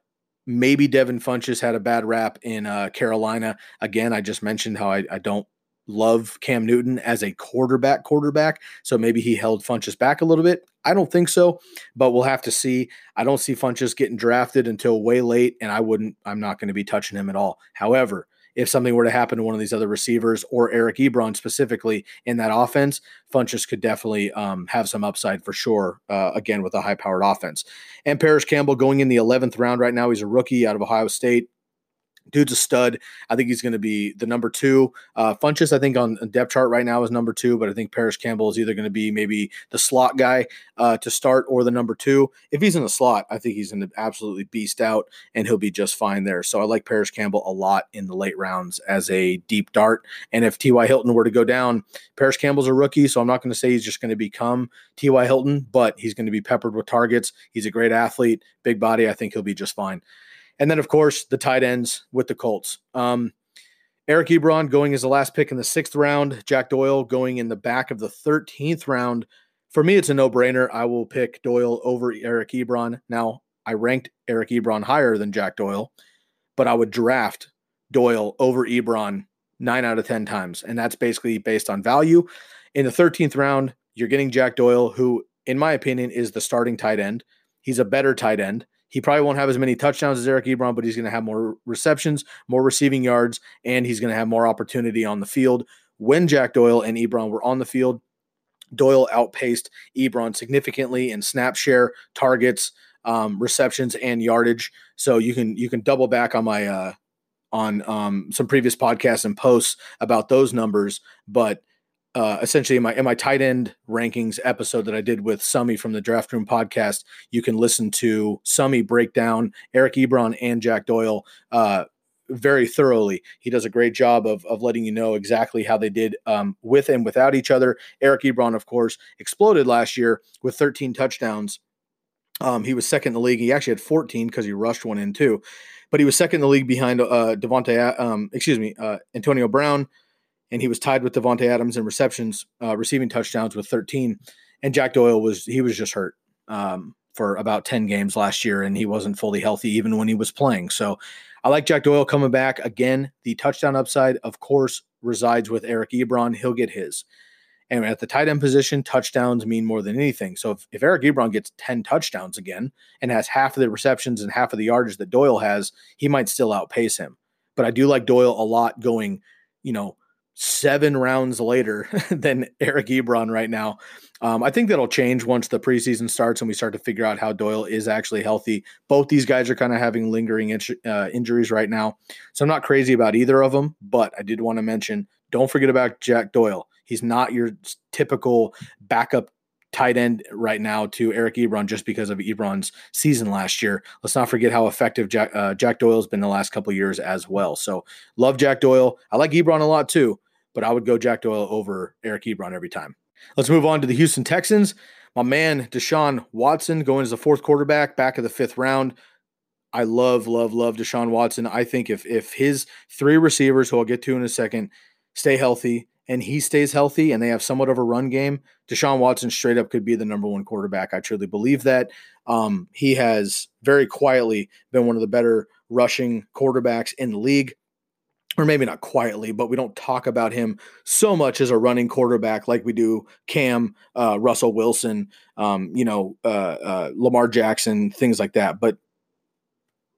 maybe Devin Funchess had a bad rap in uh, Carolina. Again, I just mentioned how I, I, don't love Cam Newton as a quarterback quarterback. So maybe he held Funchess back a little bit. I don't think so, but we'll have to see. I don't see Funchess getting drafted until way late, and I wouldn't, I'm not going to be touching him at all. However, if something were to happen to one of these other receivers or Eric Ebron specifically in that offense, Funchess could definitely um, have some upside for sure. Uh, again, with a high powered offense. And Parris Campbell going in the 11th round right now. He's a rookie out of Ohio State. Dude's a stud. I think he's going to be the number two. Uh, Funchess, I think, on depth chart right now is number two, but I think Parris Campbell is either going to be maybe the slot guy uh, to start or the number two. If he's in the slot, I think he's going to absolutely beast out and he'll be just fine there. So I like Parris Campbell a lot in the late rounds as a deep dart. And if T.Y. Hilton were to go down, Parris Campbell's a rookie, so I'm not going to say he's just going to become T.Y. Hilton, but he's going to be peppered with targets. He's a great athlete, big body. I think he'll be just fine. And then, of course, the tight ends with the Colts. Um, Eric Ebron going as the last pick in the sixth round. Jack Doyle going in the back of the 13th round. For me, it's a no brainer. I will pick Doyle over Eric Ebron. Now, I ranked Eric Ebron higher than Jack Doyle, but I would draft Doyle over Ebron nine out of 10 times. And that's basically based on value. In the 13th round, you're getting Jack Doyle, who, in my opinion, is the starting tight end. He's a better tight end. He probably won't have as many touchdowns as Eric Ebron, but he's going to have more receptions, more receiving yards, and he's going to have more opportunity on the field. When Jack Doyle and Ebron were on the field, Doyle outpaced Ebron significantly in snap share, targets, um, receptions, and yardage. So you can you can double back on my uh, on um, some previous podcasts and posts about those numbers, but uh, essentially in my in my tight end rankings episode that I did with Summy from the Draft Room podcast, you can listen to Summy break down Eric Ebron and Jack Doyle uh, very thoroughly. He does a great job of of letting you know exactly how they did um, with and without each other. Eric Ebron, of course, exploded last year with 13 touchdowns Um, he was second in the league. He actually had 14 because he rushed one in too, but he was second in the league behind uh, Davante, um, excuse me, uh, Antonio Brown, and he was tied with Davante Adams in receptions, uh, receiving touchdowns with 13. And Jack Doyle was he was just hurt um, for about 10 games last year, and he wasn't fully healthy even when he was playing. So I like Jack Doyle coming back again. The touchdown upside, of course, resides with Eric Ebron. He'll get his. And at the tight end position, touchdowns mean more than anything. So if, if Eric Ebron gets 10 touchdowns again and has half of the receptions and half of the yardage that Doyle has, he might still outpace him. But I do like Doyle a lot going, you know, seven rounds later than Eric Ebron right now. Um, I think that'll change once the preseason starts and we start to figure out how Doyle is actually healthy. Both these guys are kind of having lingering in- uh, injuries right now. So I'm not crazy about either of them, but I did want to mention don't forget about Jack Doyle. He's not your typical backup tight end right now to Eric Ebron just because of Ebron's season last year. Let's not forget how effective Jack, uh, Jack Doyle's been the last couple years as well. So love Jack Doyle. I like Ebron a lot too, but I would go Jack Doyle over Eric Ebron every time. Let's move on to the Houston Texans. My man Deshaun Watson going as the fourth quarterback back of the fifth round. I love, love, love Deshaun Watson. I think if if his three receivers, who I'll get to in a second, stay healthy and he stays healthy and they have somewhat of a run game, Deshaun Watson straight up could be the number one quarterback. I truly believe that. Um, he has very quietly been one of the better rushing quarterbacks in the league. Or maybe not quietly, but we don't talk about him so much as a running quarterback like we do Cam, uh, Russell Wilson, um, you know, uh, uh, Lamar Jackson, things like that. But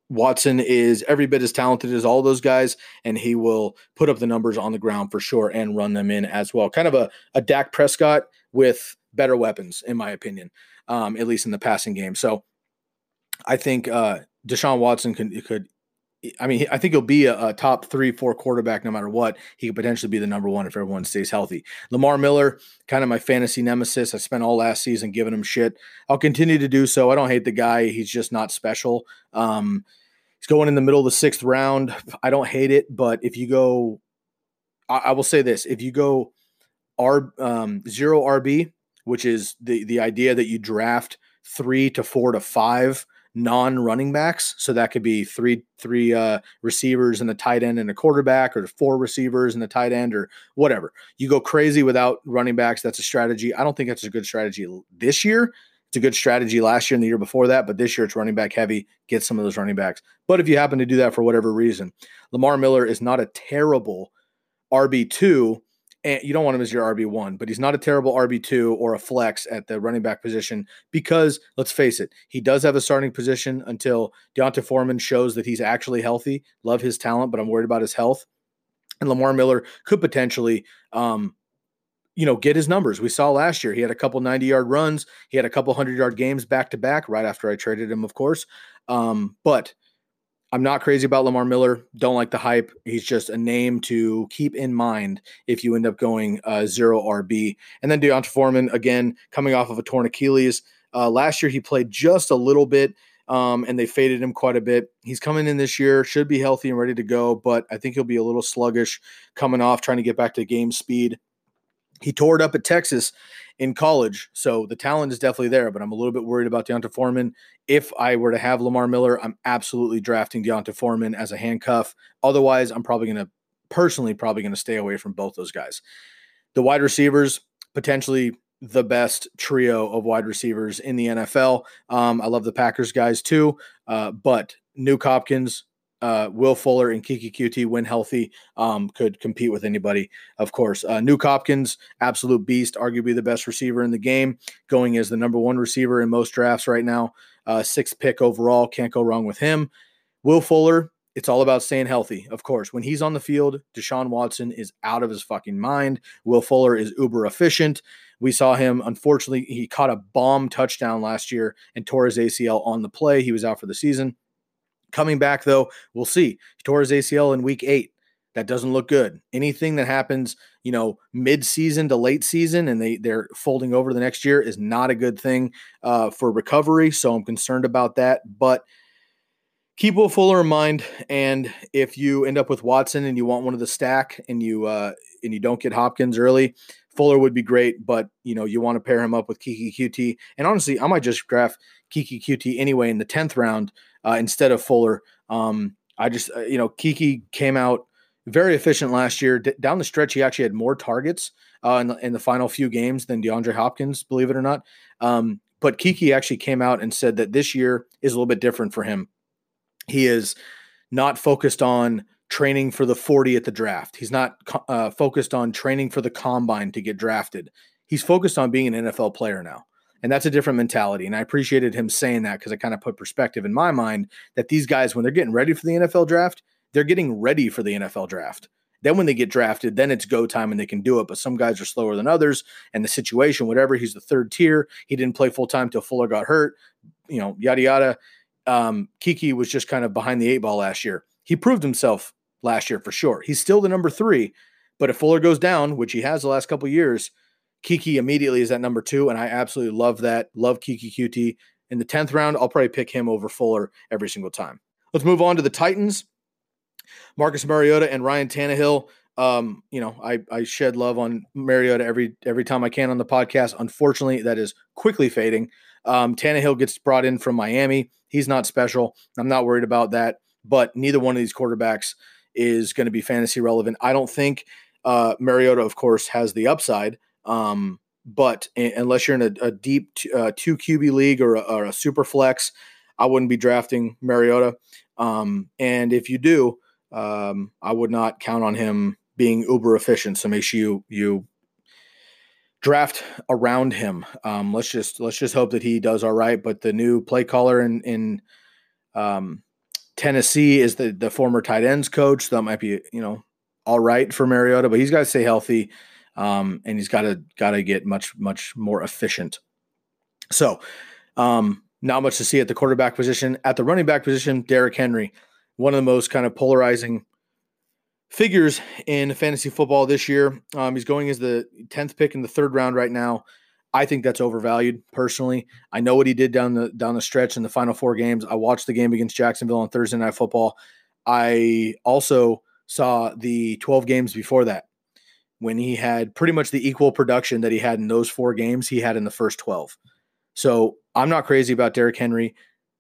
Watson is every bit as talented as all those guys, and he will put up the numbers on the ground for sure and run them in as well. Kind of a, a Dak Prescott with better weapons, in my opinion, um, at least in the passing game. So I think uh, Deshaun Watson could, could I mean, I think he'll be a, a, top three, four quarterback no matter what. He could potentially be the number one if everyone stays healthy. Lamar Miller, kind of my fantasy nemesis. I spent all last season giving him shit. I'll continue to do so. I don't hate the guy. He's just not special. Um, He's going in the middle of the sixth round. I don't hate it, but if you go, I, I will say this: if you go R um, zero RB, which is the the idea that you draft three to four to five non-running backs. So that could be three three uh, receivers and a tight end and a quarterback, or four receivers and a tight end, or whatever. You go crazy without running backs. That's a strategy. I don't think that's a good strategy this year. It's a good strategy last year and the year before that, but this year it's running back heavy. Get some of those running backs. But if you happen to do that for whatever reason, Lamar Miller is not a terrible RB2, and you don't want him as your RB1, but he's not a terrible RB2 or a flex at the running back position because let's face it, he does have a starting position until D'Onta Foreman shows that he's actually healthy. Love his talent, but I'm worried about his health. And Lamar Miller could potentially um, you know, get his numbers. We saw last year he had a couple 90 yard runs, he had a couple 100 yard games back to back right after I traded him, of course. Um, but I'm not crazy about Lamar Miller. Don't like the hype. He's just a name to keep in mind if you end up going uh, zero RB. And then D'Onta Foreman, again, coming off of a torn Achilles. Uh, last year, he played just a little bit, um, and they faded him quite a bit. He's coming in this year, should be healthy and ready to go, but I think he'll be a little sluggish coming off, trying to get back to game speed. He tore it up at Texas in college, so the talent is definitely there. But I'm a little bit worried about D'Onta Foreman. If I were to have Lamar Miller, I'm absolutely drafting D'Onta Foreman as a handcuff. Otherwise, I'm probably going to personally probably going to stay away from both those guys. The wide receivers potentially the best trio of wide receivers in the NFL. Um, I love the Packers guys too, uh, but Nuk Hopkins, uh, Will Fuller and Keke Coutee, when healthy, um, could compete with anybody, of course. Uh, Nuk Hopkins, absolute beast, arguably the best receiver in the game, going as the number one receiver in most drafts right now. Uh, sixth pick overall, can't go wrong with him. Will Fuller, it's all about staying healthy, of course. When he's on the field, Deshaun Watson is out of his fucking mind. Will Fuller is uber efficient. We saw him, unfortunately, he caught a bomb touchdown last year and tore his ACL on the play. He was out for the season. Coming back, though, we'll see. He tore his ACL in week eight. That doesn't look good. Anything that happens, you know, mid-season to late season, and they they're folding over the next year is not a good thing uh, for recovery. So I'm concerned about that. But keep Will Fuller in mind. And if you end up with Watson and you want one of the stack, and you uh, and you don't get Hopkins early, Fuller would be great, but you know you want to pair him up with Keke Coutee. And honestly, I might just draft Keke Coutee anyway in the tenth round uh, instead of Fuller. Um, I just uh, you know Keke came out very efficient last year. D- down the stretch, he actually had more targets uh, in, the, in the final few games than DeAndre Hopkins, believe it or not. Um, but Keke actually came out and said that this year is a little bit different for him. He is not focused on training for the 40 at the draft. He's not uh, focused on training for the combine to get drafted. He's focused on being an NFL player now. And that's a different mentality. And I appreciated him saying that because it kind of put perspective in my mind that these guys, when they're getting ready for the NFL draft, they're getting ready for the NFL draft. Then when they get drafted, then it's go time and they can do it. But some guys are slower than others, and the situation, whatever. He's the third tier. He didn't play full time till Fuller got hurt. You know, yada yada. Um, Keke was just kind of behind the eight ball last year. He proved himself last year for sure. He's still the number three, but if Fuller goes down, which he has the last couple years, Keke immediately is at number two, and I absolutely love that. Love Keke Coutee. In the 10th round, I'll probably pick him over Fuller every single time. Let's move on to the Titans. Marcus Mariota and Ryan Tannehill. Um, you know, I, I shed love on Mariota every every time I can on the podcast. Unfortunately, that is quickly fading. Um, Tannehill gets brought in from Miami. He's not special. I'm not worried about that. But neither one of these quarterbacks is going to be fantasy relevant. I don't think uh, Mariota, of course, has the upside. Um, but unless you're in a, a deep t- uh, two QB league or a, or a, super flex, I wouldn't be drafting Mariota. Um, and if you do, um, I would not count on him being uber efficient. So make sure you you draft around him. Um, let's just let's just hope that he does all right. But the new play caller in in um, Tennessee is the the former tight ends coach. So that might be you know all right for Mariota, but he's got to stay healthy, um, and he's got to got to get much much more efficient. So, um, not much to see at the quarterback position. At the running back position, Derrick Henry, one of the most kind of polarizing figures in fantasy football this year. Um, he's going as the tenth pick in the third round right now. I think that's overvalued personally. I know what he did down the down the stretch in the final four games. I watched the game against Jacksonville on Thursday Night Football. I also saw the 12 games before that when he had pretty much the equal production that he had in those four games he had in the first 12. So I'm not crazy about Derrick Henry.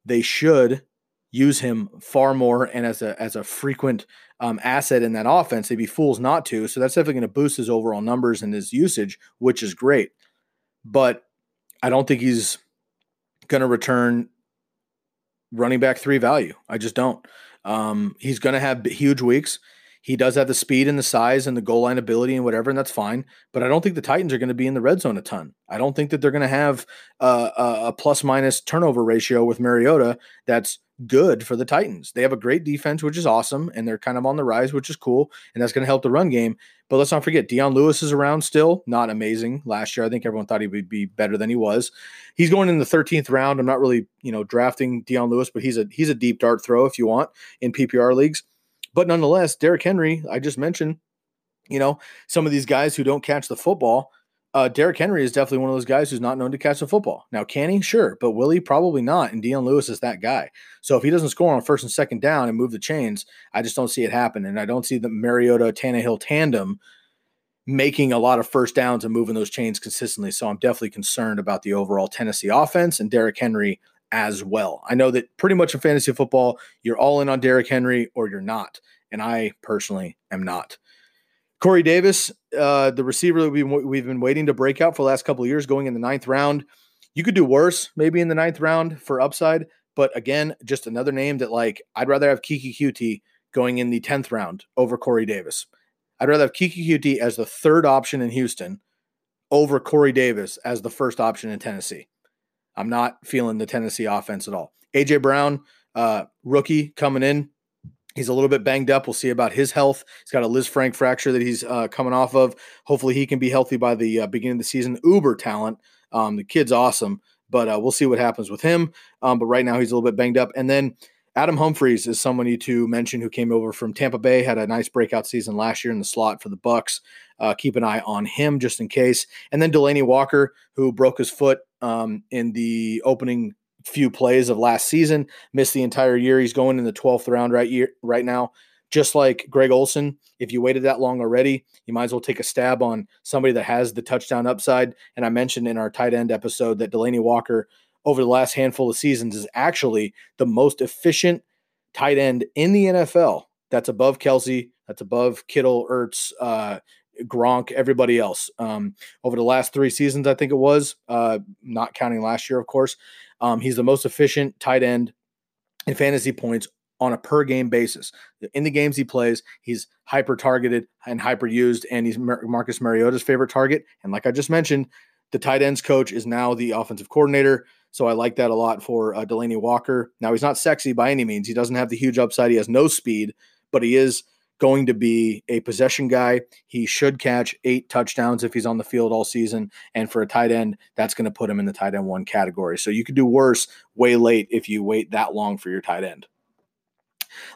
They should use him far more and as a as a frequent um, asset in that offense. They'd be fools not to. So that's definitely going to boost his overall numbers and his usage, which is great but I don't think he's going to return running back three value. I just don't. Um, he's going to have huge weeks. He does have the speed and the size and the goal line ability and whatever, and that's fine. But I don't think the Titans are going to be in the red zone a ton. I don't think that they're going to have a, a plus minus turnover ratio with Mariota that's good for the Titans. They have a great defense, which is awesome, and they're kind of on the rise, which is cool, and that's going to help the run game. But let's not forget, Dion Lewis is around still, not amazing last year. I think everyone thought he would be better than he was. He's going in the 13th round. I'm not really, you know, drafting Dion Lewis, but he's a he's a deep dart throw if you want in PPR leagues. But nonetheless, Derrick Henry, I just mentioned, you know, some of these guys who don't catch the football uh, Derrick Henry is definitely one of those guys who's not known to catch the football. Now, can he? Sure, but will he? Probably not. And Dion Lewis is that guy. So if he doesn't score on first and second down and move the chains, I just don't see it happen. And I don't see the Mariota Tannehill tandem making a lot of first downs and moving those chains consistently. So I'm definitely concerned about the overall Tennessee offense and Derrick Henry as well. I know that pretty much in fantasy football, you're all in on Derrick Henry or you're not. And I personally am not. Corey Davis, uh, the receiver that we, we've been waiting to break out for the last couple of years, going in the ninth round. You could do worse, maybe in the ninth round for upside. But again, just another name that like I'd rather have Keke Coutee going in the tenth round over Corey Davis. I'd rather have Keke Coutee as the third option in Houston over Corey Davis as the first option in Tennessee. I'm not feeling the Tennessee offense at all. AJ Brown, uh, rookie coming in, He's a little bit banged up. We'll see about his health. He's got a Lisfranc fracture that he's uh, coming off of. Hopefully, he can be healthy by the uh, beginning of the season. Uber talent. Um, the kid's awesome, but uh, we'll see what happens with him. Um, but right now, he's a little bit banged up. And then Adam Humphries is someone to mention who came over from Tampa Bay, had a nice breakout season last year in the slot for the Bucs. Uh, keep an eye on him just in case. And then Delanie Walker, who broke his foot um, in the opening few plays of last season, missed the entire year. He's going in the 12th round right year, right now. just like Greg Olsen, if you waited that long already, you might as well take a stab on somebody that has the touchdown upside. And I mentioned in our tight end episode that Delanie Walker, over the last handful of seasons, is actually the most efficient tight end in the NFL. That's above Kelce. that's above Kittle, Ertz, uh, Gronk, everybody else. Um, over the last three seasons, I think it was, uh, not counting last year, of course. Um, he's the most efficient tight end in fantasy points on a per game basis. In the games he plays, he's hyper targeted and hyper used, and he's Mar- Marcus Mariota's favorite target. And like I just mentioned, the tight ends coach is now the offensive coordinator. So I like that a lot for uh, Delanie Walker. Now, he's not sexy by any means. He doesn't have the huge upside. He has no speed, but he is going to be a possession guy. He should catch eight touchdowns if he's on the field all season. And for a tight end, that's going to put him in the tight end one category. So you could do worse way late if you wait that long for your tight end.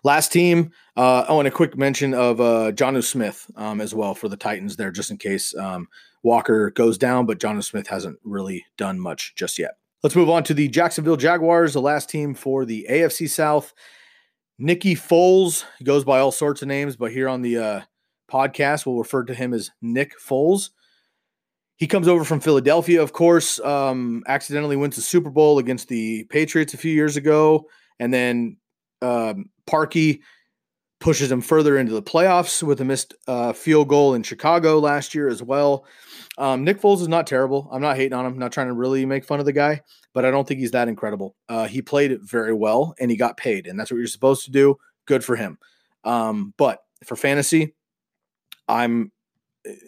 Last team, uh, oh, and a quick mention of uh, Jonnu Smith um, as well for the Titans there, just in case um, Walker goes down, but Jonnu Smith hasn't really done much just yet. Let's move on to the Jacksonville Jaguars, the last team for the AFC South. Nicky Foles goes by all sorts of names, but here on the uh, podcast, we'll refer to him as Nick Foles. He comes over from Philadelphia, of course. Um, accidentally wins the Super Bowl against the Patriots a few years ago, and then um, Parkey pushes him further into the playoffs with a missed uh, field goal in Chicago last year as well. Um, Nick Foles is not terrible. I'm not hating on him. I'm not trying to really make fun of the guy, but I don't think he's that incredible. Uh, he played very well and he got paid, and that's what you're supposed to do. Good for him. Um, but for fantasy, I'm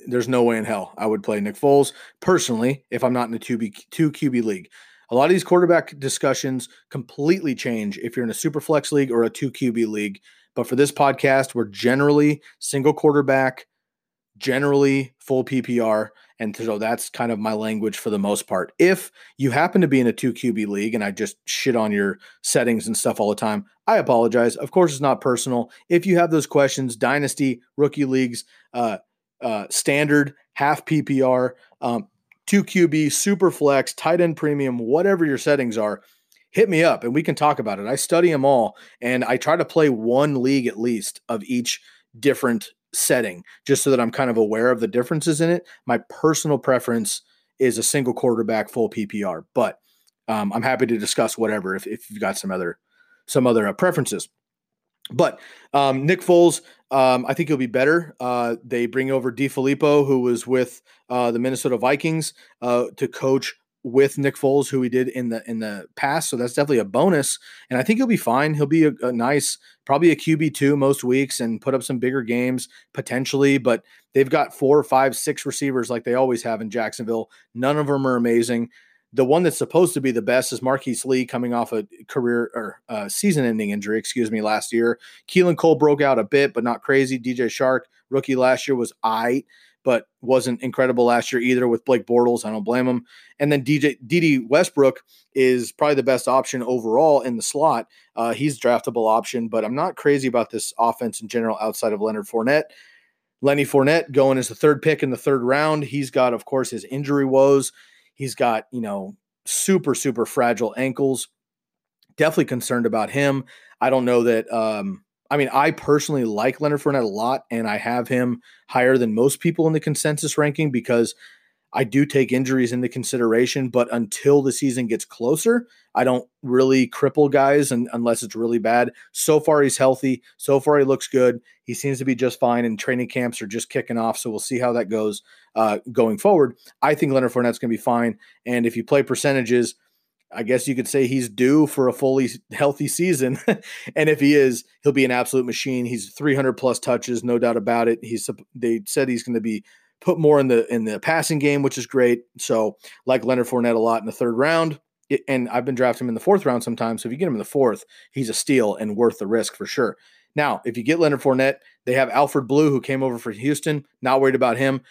there's no way in hell I would play Nick Foles personally if I'm not in a two, B, two QB league. A lot of these quarterback discussions completely change if you're in a super flex league or a two QB league. But for this podcast, we're generally single quarterback, generally full PPR. And so that's kind of my language for the most part. If you happen to be in a two QB league and I just shit on your settings and stuff all the time, I apologize. Of course, it's not personal. If you have those questions, dynasty, rookie leagues, uh, uh, standard, half PPR, um, two QB, super flex, tight end premium, whatever your settings are, hit me up and we can talk about it. I study them all and I try to play one league at least of each different setting just so that I'm kind of aware of the differences in it. My personal preference is a single quarterback full PPR, but um, I'm happy to discuss whatever if, if you've got some other some other uh, preferences. But um, Nick Foles, um, I think he'll be better. Uh, they bring over DeFilippo, who was with uh, the Minnesota Vikings, uh, to coach with Nick Foles, who he did in the in the past. So that's definitely a bonus, and I think he'll be fine. He'll be a, a nice, probably a QB two most weeks, and put up some bigger games potentially. But they've got four, five, six receivers like they always have in Jacksonville. None of them are amazing. The one that's supposed to be the best is Marquise Lee coming off a career or uh, season ending injury, excuse me, last year. Keelan Cole broke out a bit, but not crazy. DJ Chark, rookie last year, was I but wasn't incredible last year either with Blake Bortles. I don't blame him. And then DJ Dede Westbrook is probably the best option overall in the slot. Uh, he's draftable option, but I'm not crazy about this offense in general outside of Leonard Fournette. Lenny Fournette going as the third pick in the third round. He's got, of course, his injury woes. He's got, you know, super, super fragile ankles. Definitely concerned about him. I don't know that um, I mean, I personally like Leonard Fournette a lot, and I have him higher than most people in the consensus ranking because I do take injuries into consideration. But until the season gets closer, I don't really cripple guys and, unless it's really bad. So far, he's healthy. So far, he looks good. He seems to be just fine, and training camps are just kicking off. So we'll see how that goes uh, going forward. I think Leonard Fournette's going to be fine. And if you play percentages, I guess you could say he's due for a fully healthy season. and if he is, he'll be an absolute machine. He's 300 plus touches, no doubt about it. He's they said he's going to be put more in the in the passing game, which is great. So, like Leonard Fournette a lot in the third round. It, and I've been drafting him in the fourth round sometimes. So if you get him in the fourth, he's a steal and worth the risk for sure. Now, if you get Leonard Fournette, they have Alfred Blue who came over from Houston. Not worried about him.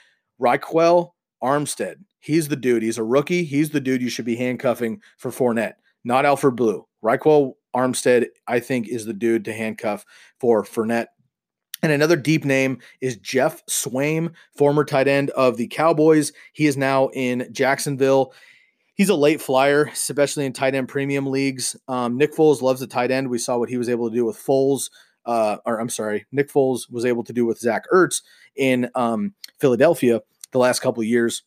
Ryquell Armstead He's the dude. He's a rookie. He's the dude you should be handcuffing for Fournette, not Alfred Blue. Ryquell Armstead, I think, is the dude to handcuff for Fournette. And another deep name is Geoff Swaim, former tight end of the Cowboys. He is now in Jacksonville. He's a late flyer, especially in tight end premium leagues. Um, Nick Foles loves the tight end. We saw what he was able to do with Foles uh, or I'm sorry, Nick Foles was able to do with Zach Ertz in um, Philadelphia the last couple of years.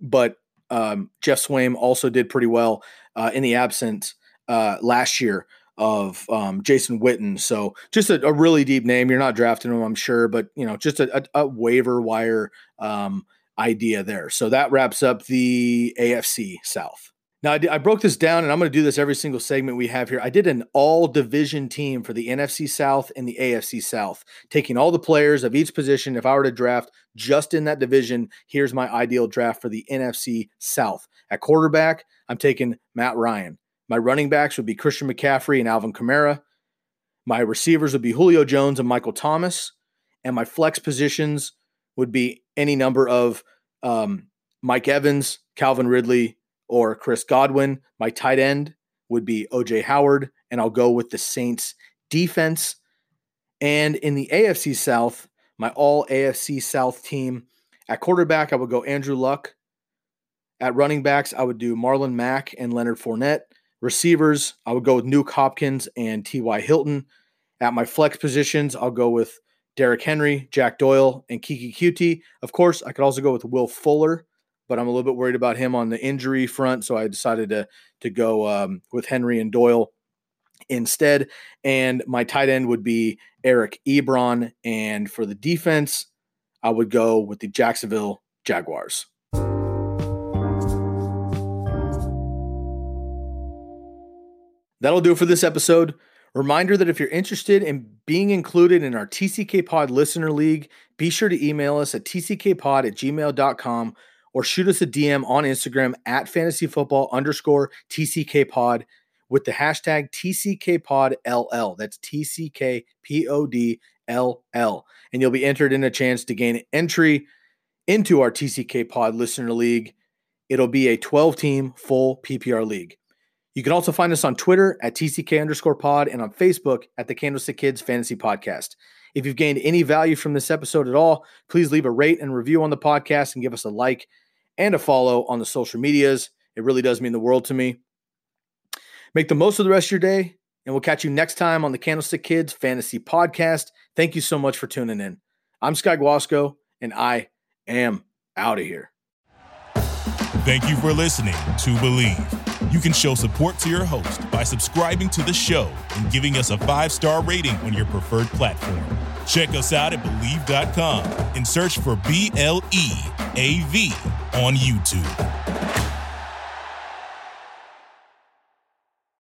But um, Geoff Swaim also did pretty well uh, in the absence uh, last year of um, Jason Witten. So just a, a, really deep name. You're not drafting him, I'm sure, but you know, just a, a, a waiver wire um, idea there. So that wraps up the AFC South. Now, I, I broke this down, and I'm going to do this every single segment we have here. I did an all division team for the NFC South and the AFC South, taking all the players of each position. If I were to draft just in that division, here's my ideal draft for the NFC South. At quarterback, I'm taking Matt Ryan. My running backs would be Christian McCaffrey and Alvin Kamara. My receivers would be Julio Jones and Michael Thomas. And my flex positions would be any number of um, Mike Evans, Calvin Ridley, or Chris Godwin. My tight end would be OJ Howard. And I'll go with the Saints defense. And in the AFC South, my all AFC South team at quarterback, I would go Andrew Luck. At running backs, I would do Marlon Mack and Leonard Fournette. Receivers, I would go with Nuk Hopkins and T.Y. Hilton. At my flex positions, I'll go with Derrick Henry, Jack Doyle, and Keke Coutee. Of course, I could also go with Will Fuller, but I'm a little bit worried about him on the injury front, so I decided to to go um, with Henry and Doyle instead. And my tight end would be Eric Ebron, and for the defense, I would go with the Jacksonville Jaguars. That'll do it for this episode. Reminder that if you're interested in being included in our TCK Pod Listener League, be sure to email us at tckpod at gmail.com or shoot us a DM on Instagram at fantasyfootball underscore tckpod with the hashtag TCKPodLL. That's TCKPODLL. And you'll be entered in a chance to gain entry into our TCK Pod Listener League. It'll be a 12 team full PPR league. You can also find us on Twitter at TCK underscore pod and on Facebook at the Candlestick Kids Fantasy Podcast. If you've gained any value from this episode at all, please leave a rate and review on the podcast and give us a like and a follow on the social medias. It really does mean the world to me. Make the most of the rest of your day, and we'll catch you next time on the Candlestick Kids Fantasy Podcast. Thank you so much for tuning in. I'm Sky Guasco, and I am out of here. Thank you for listening to Bleav. You can show support to your host by subscribing to the show and giving us a five star rating on your preferred platform. Check us out at Bleav.com and search for B L E A V on YouTube.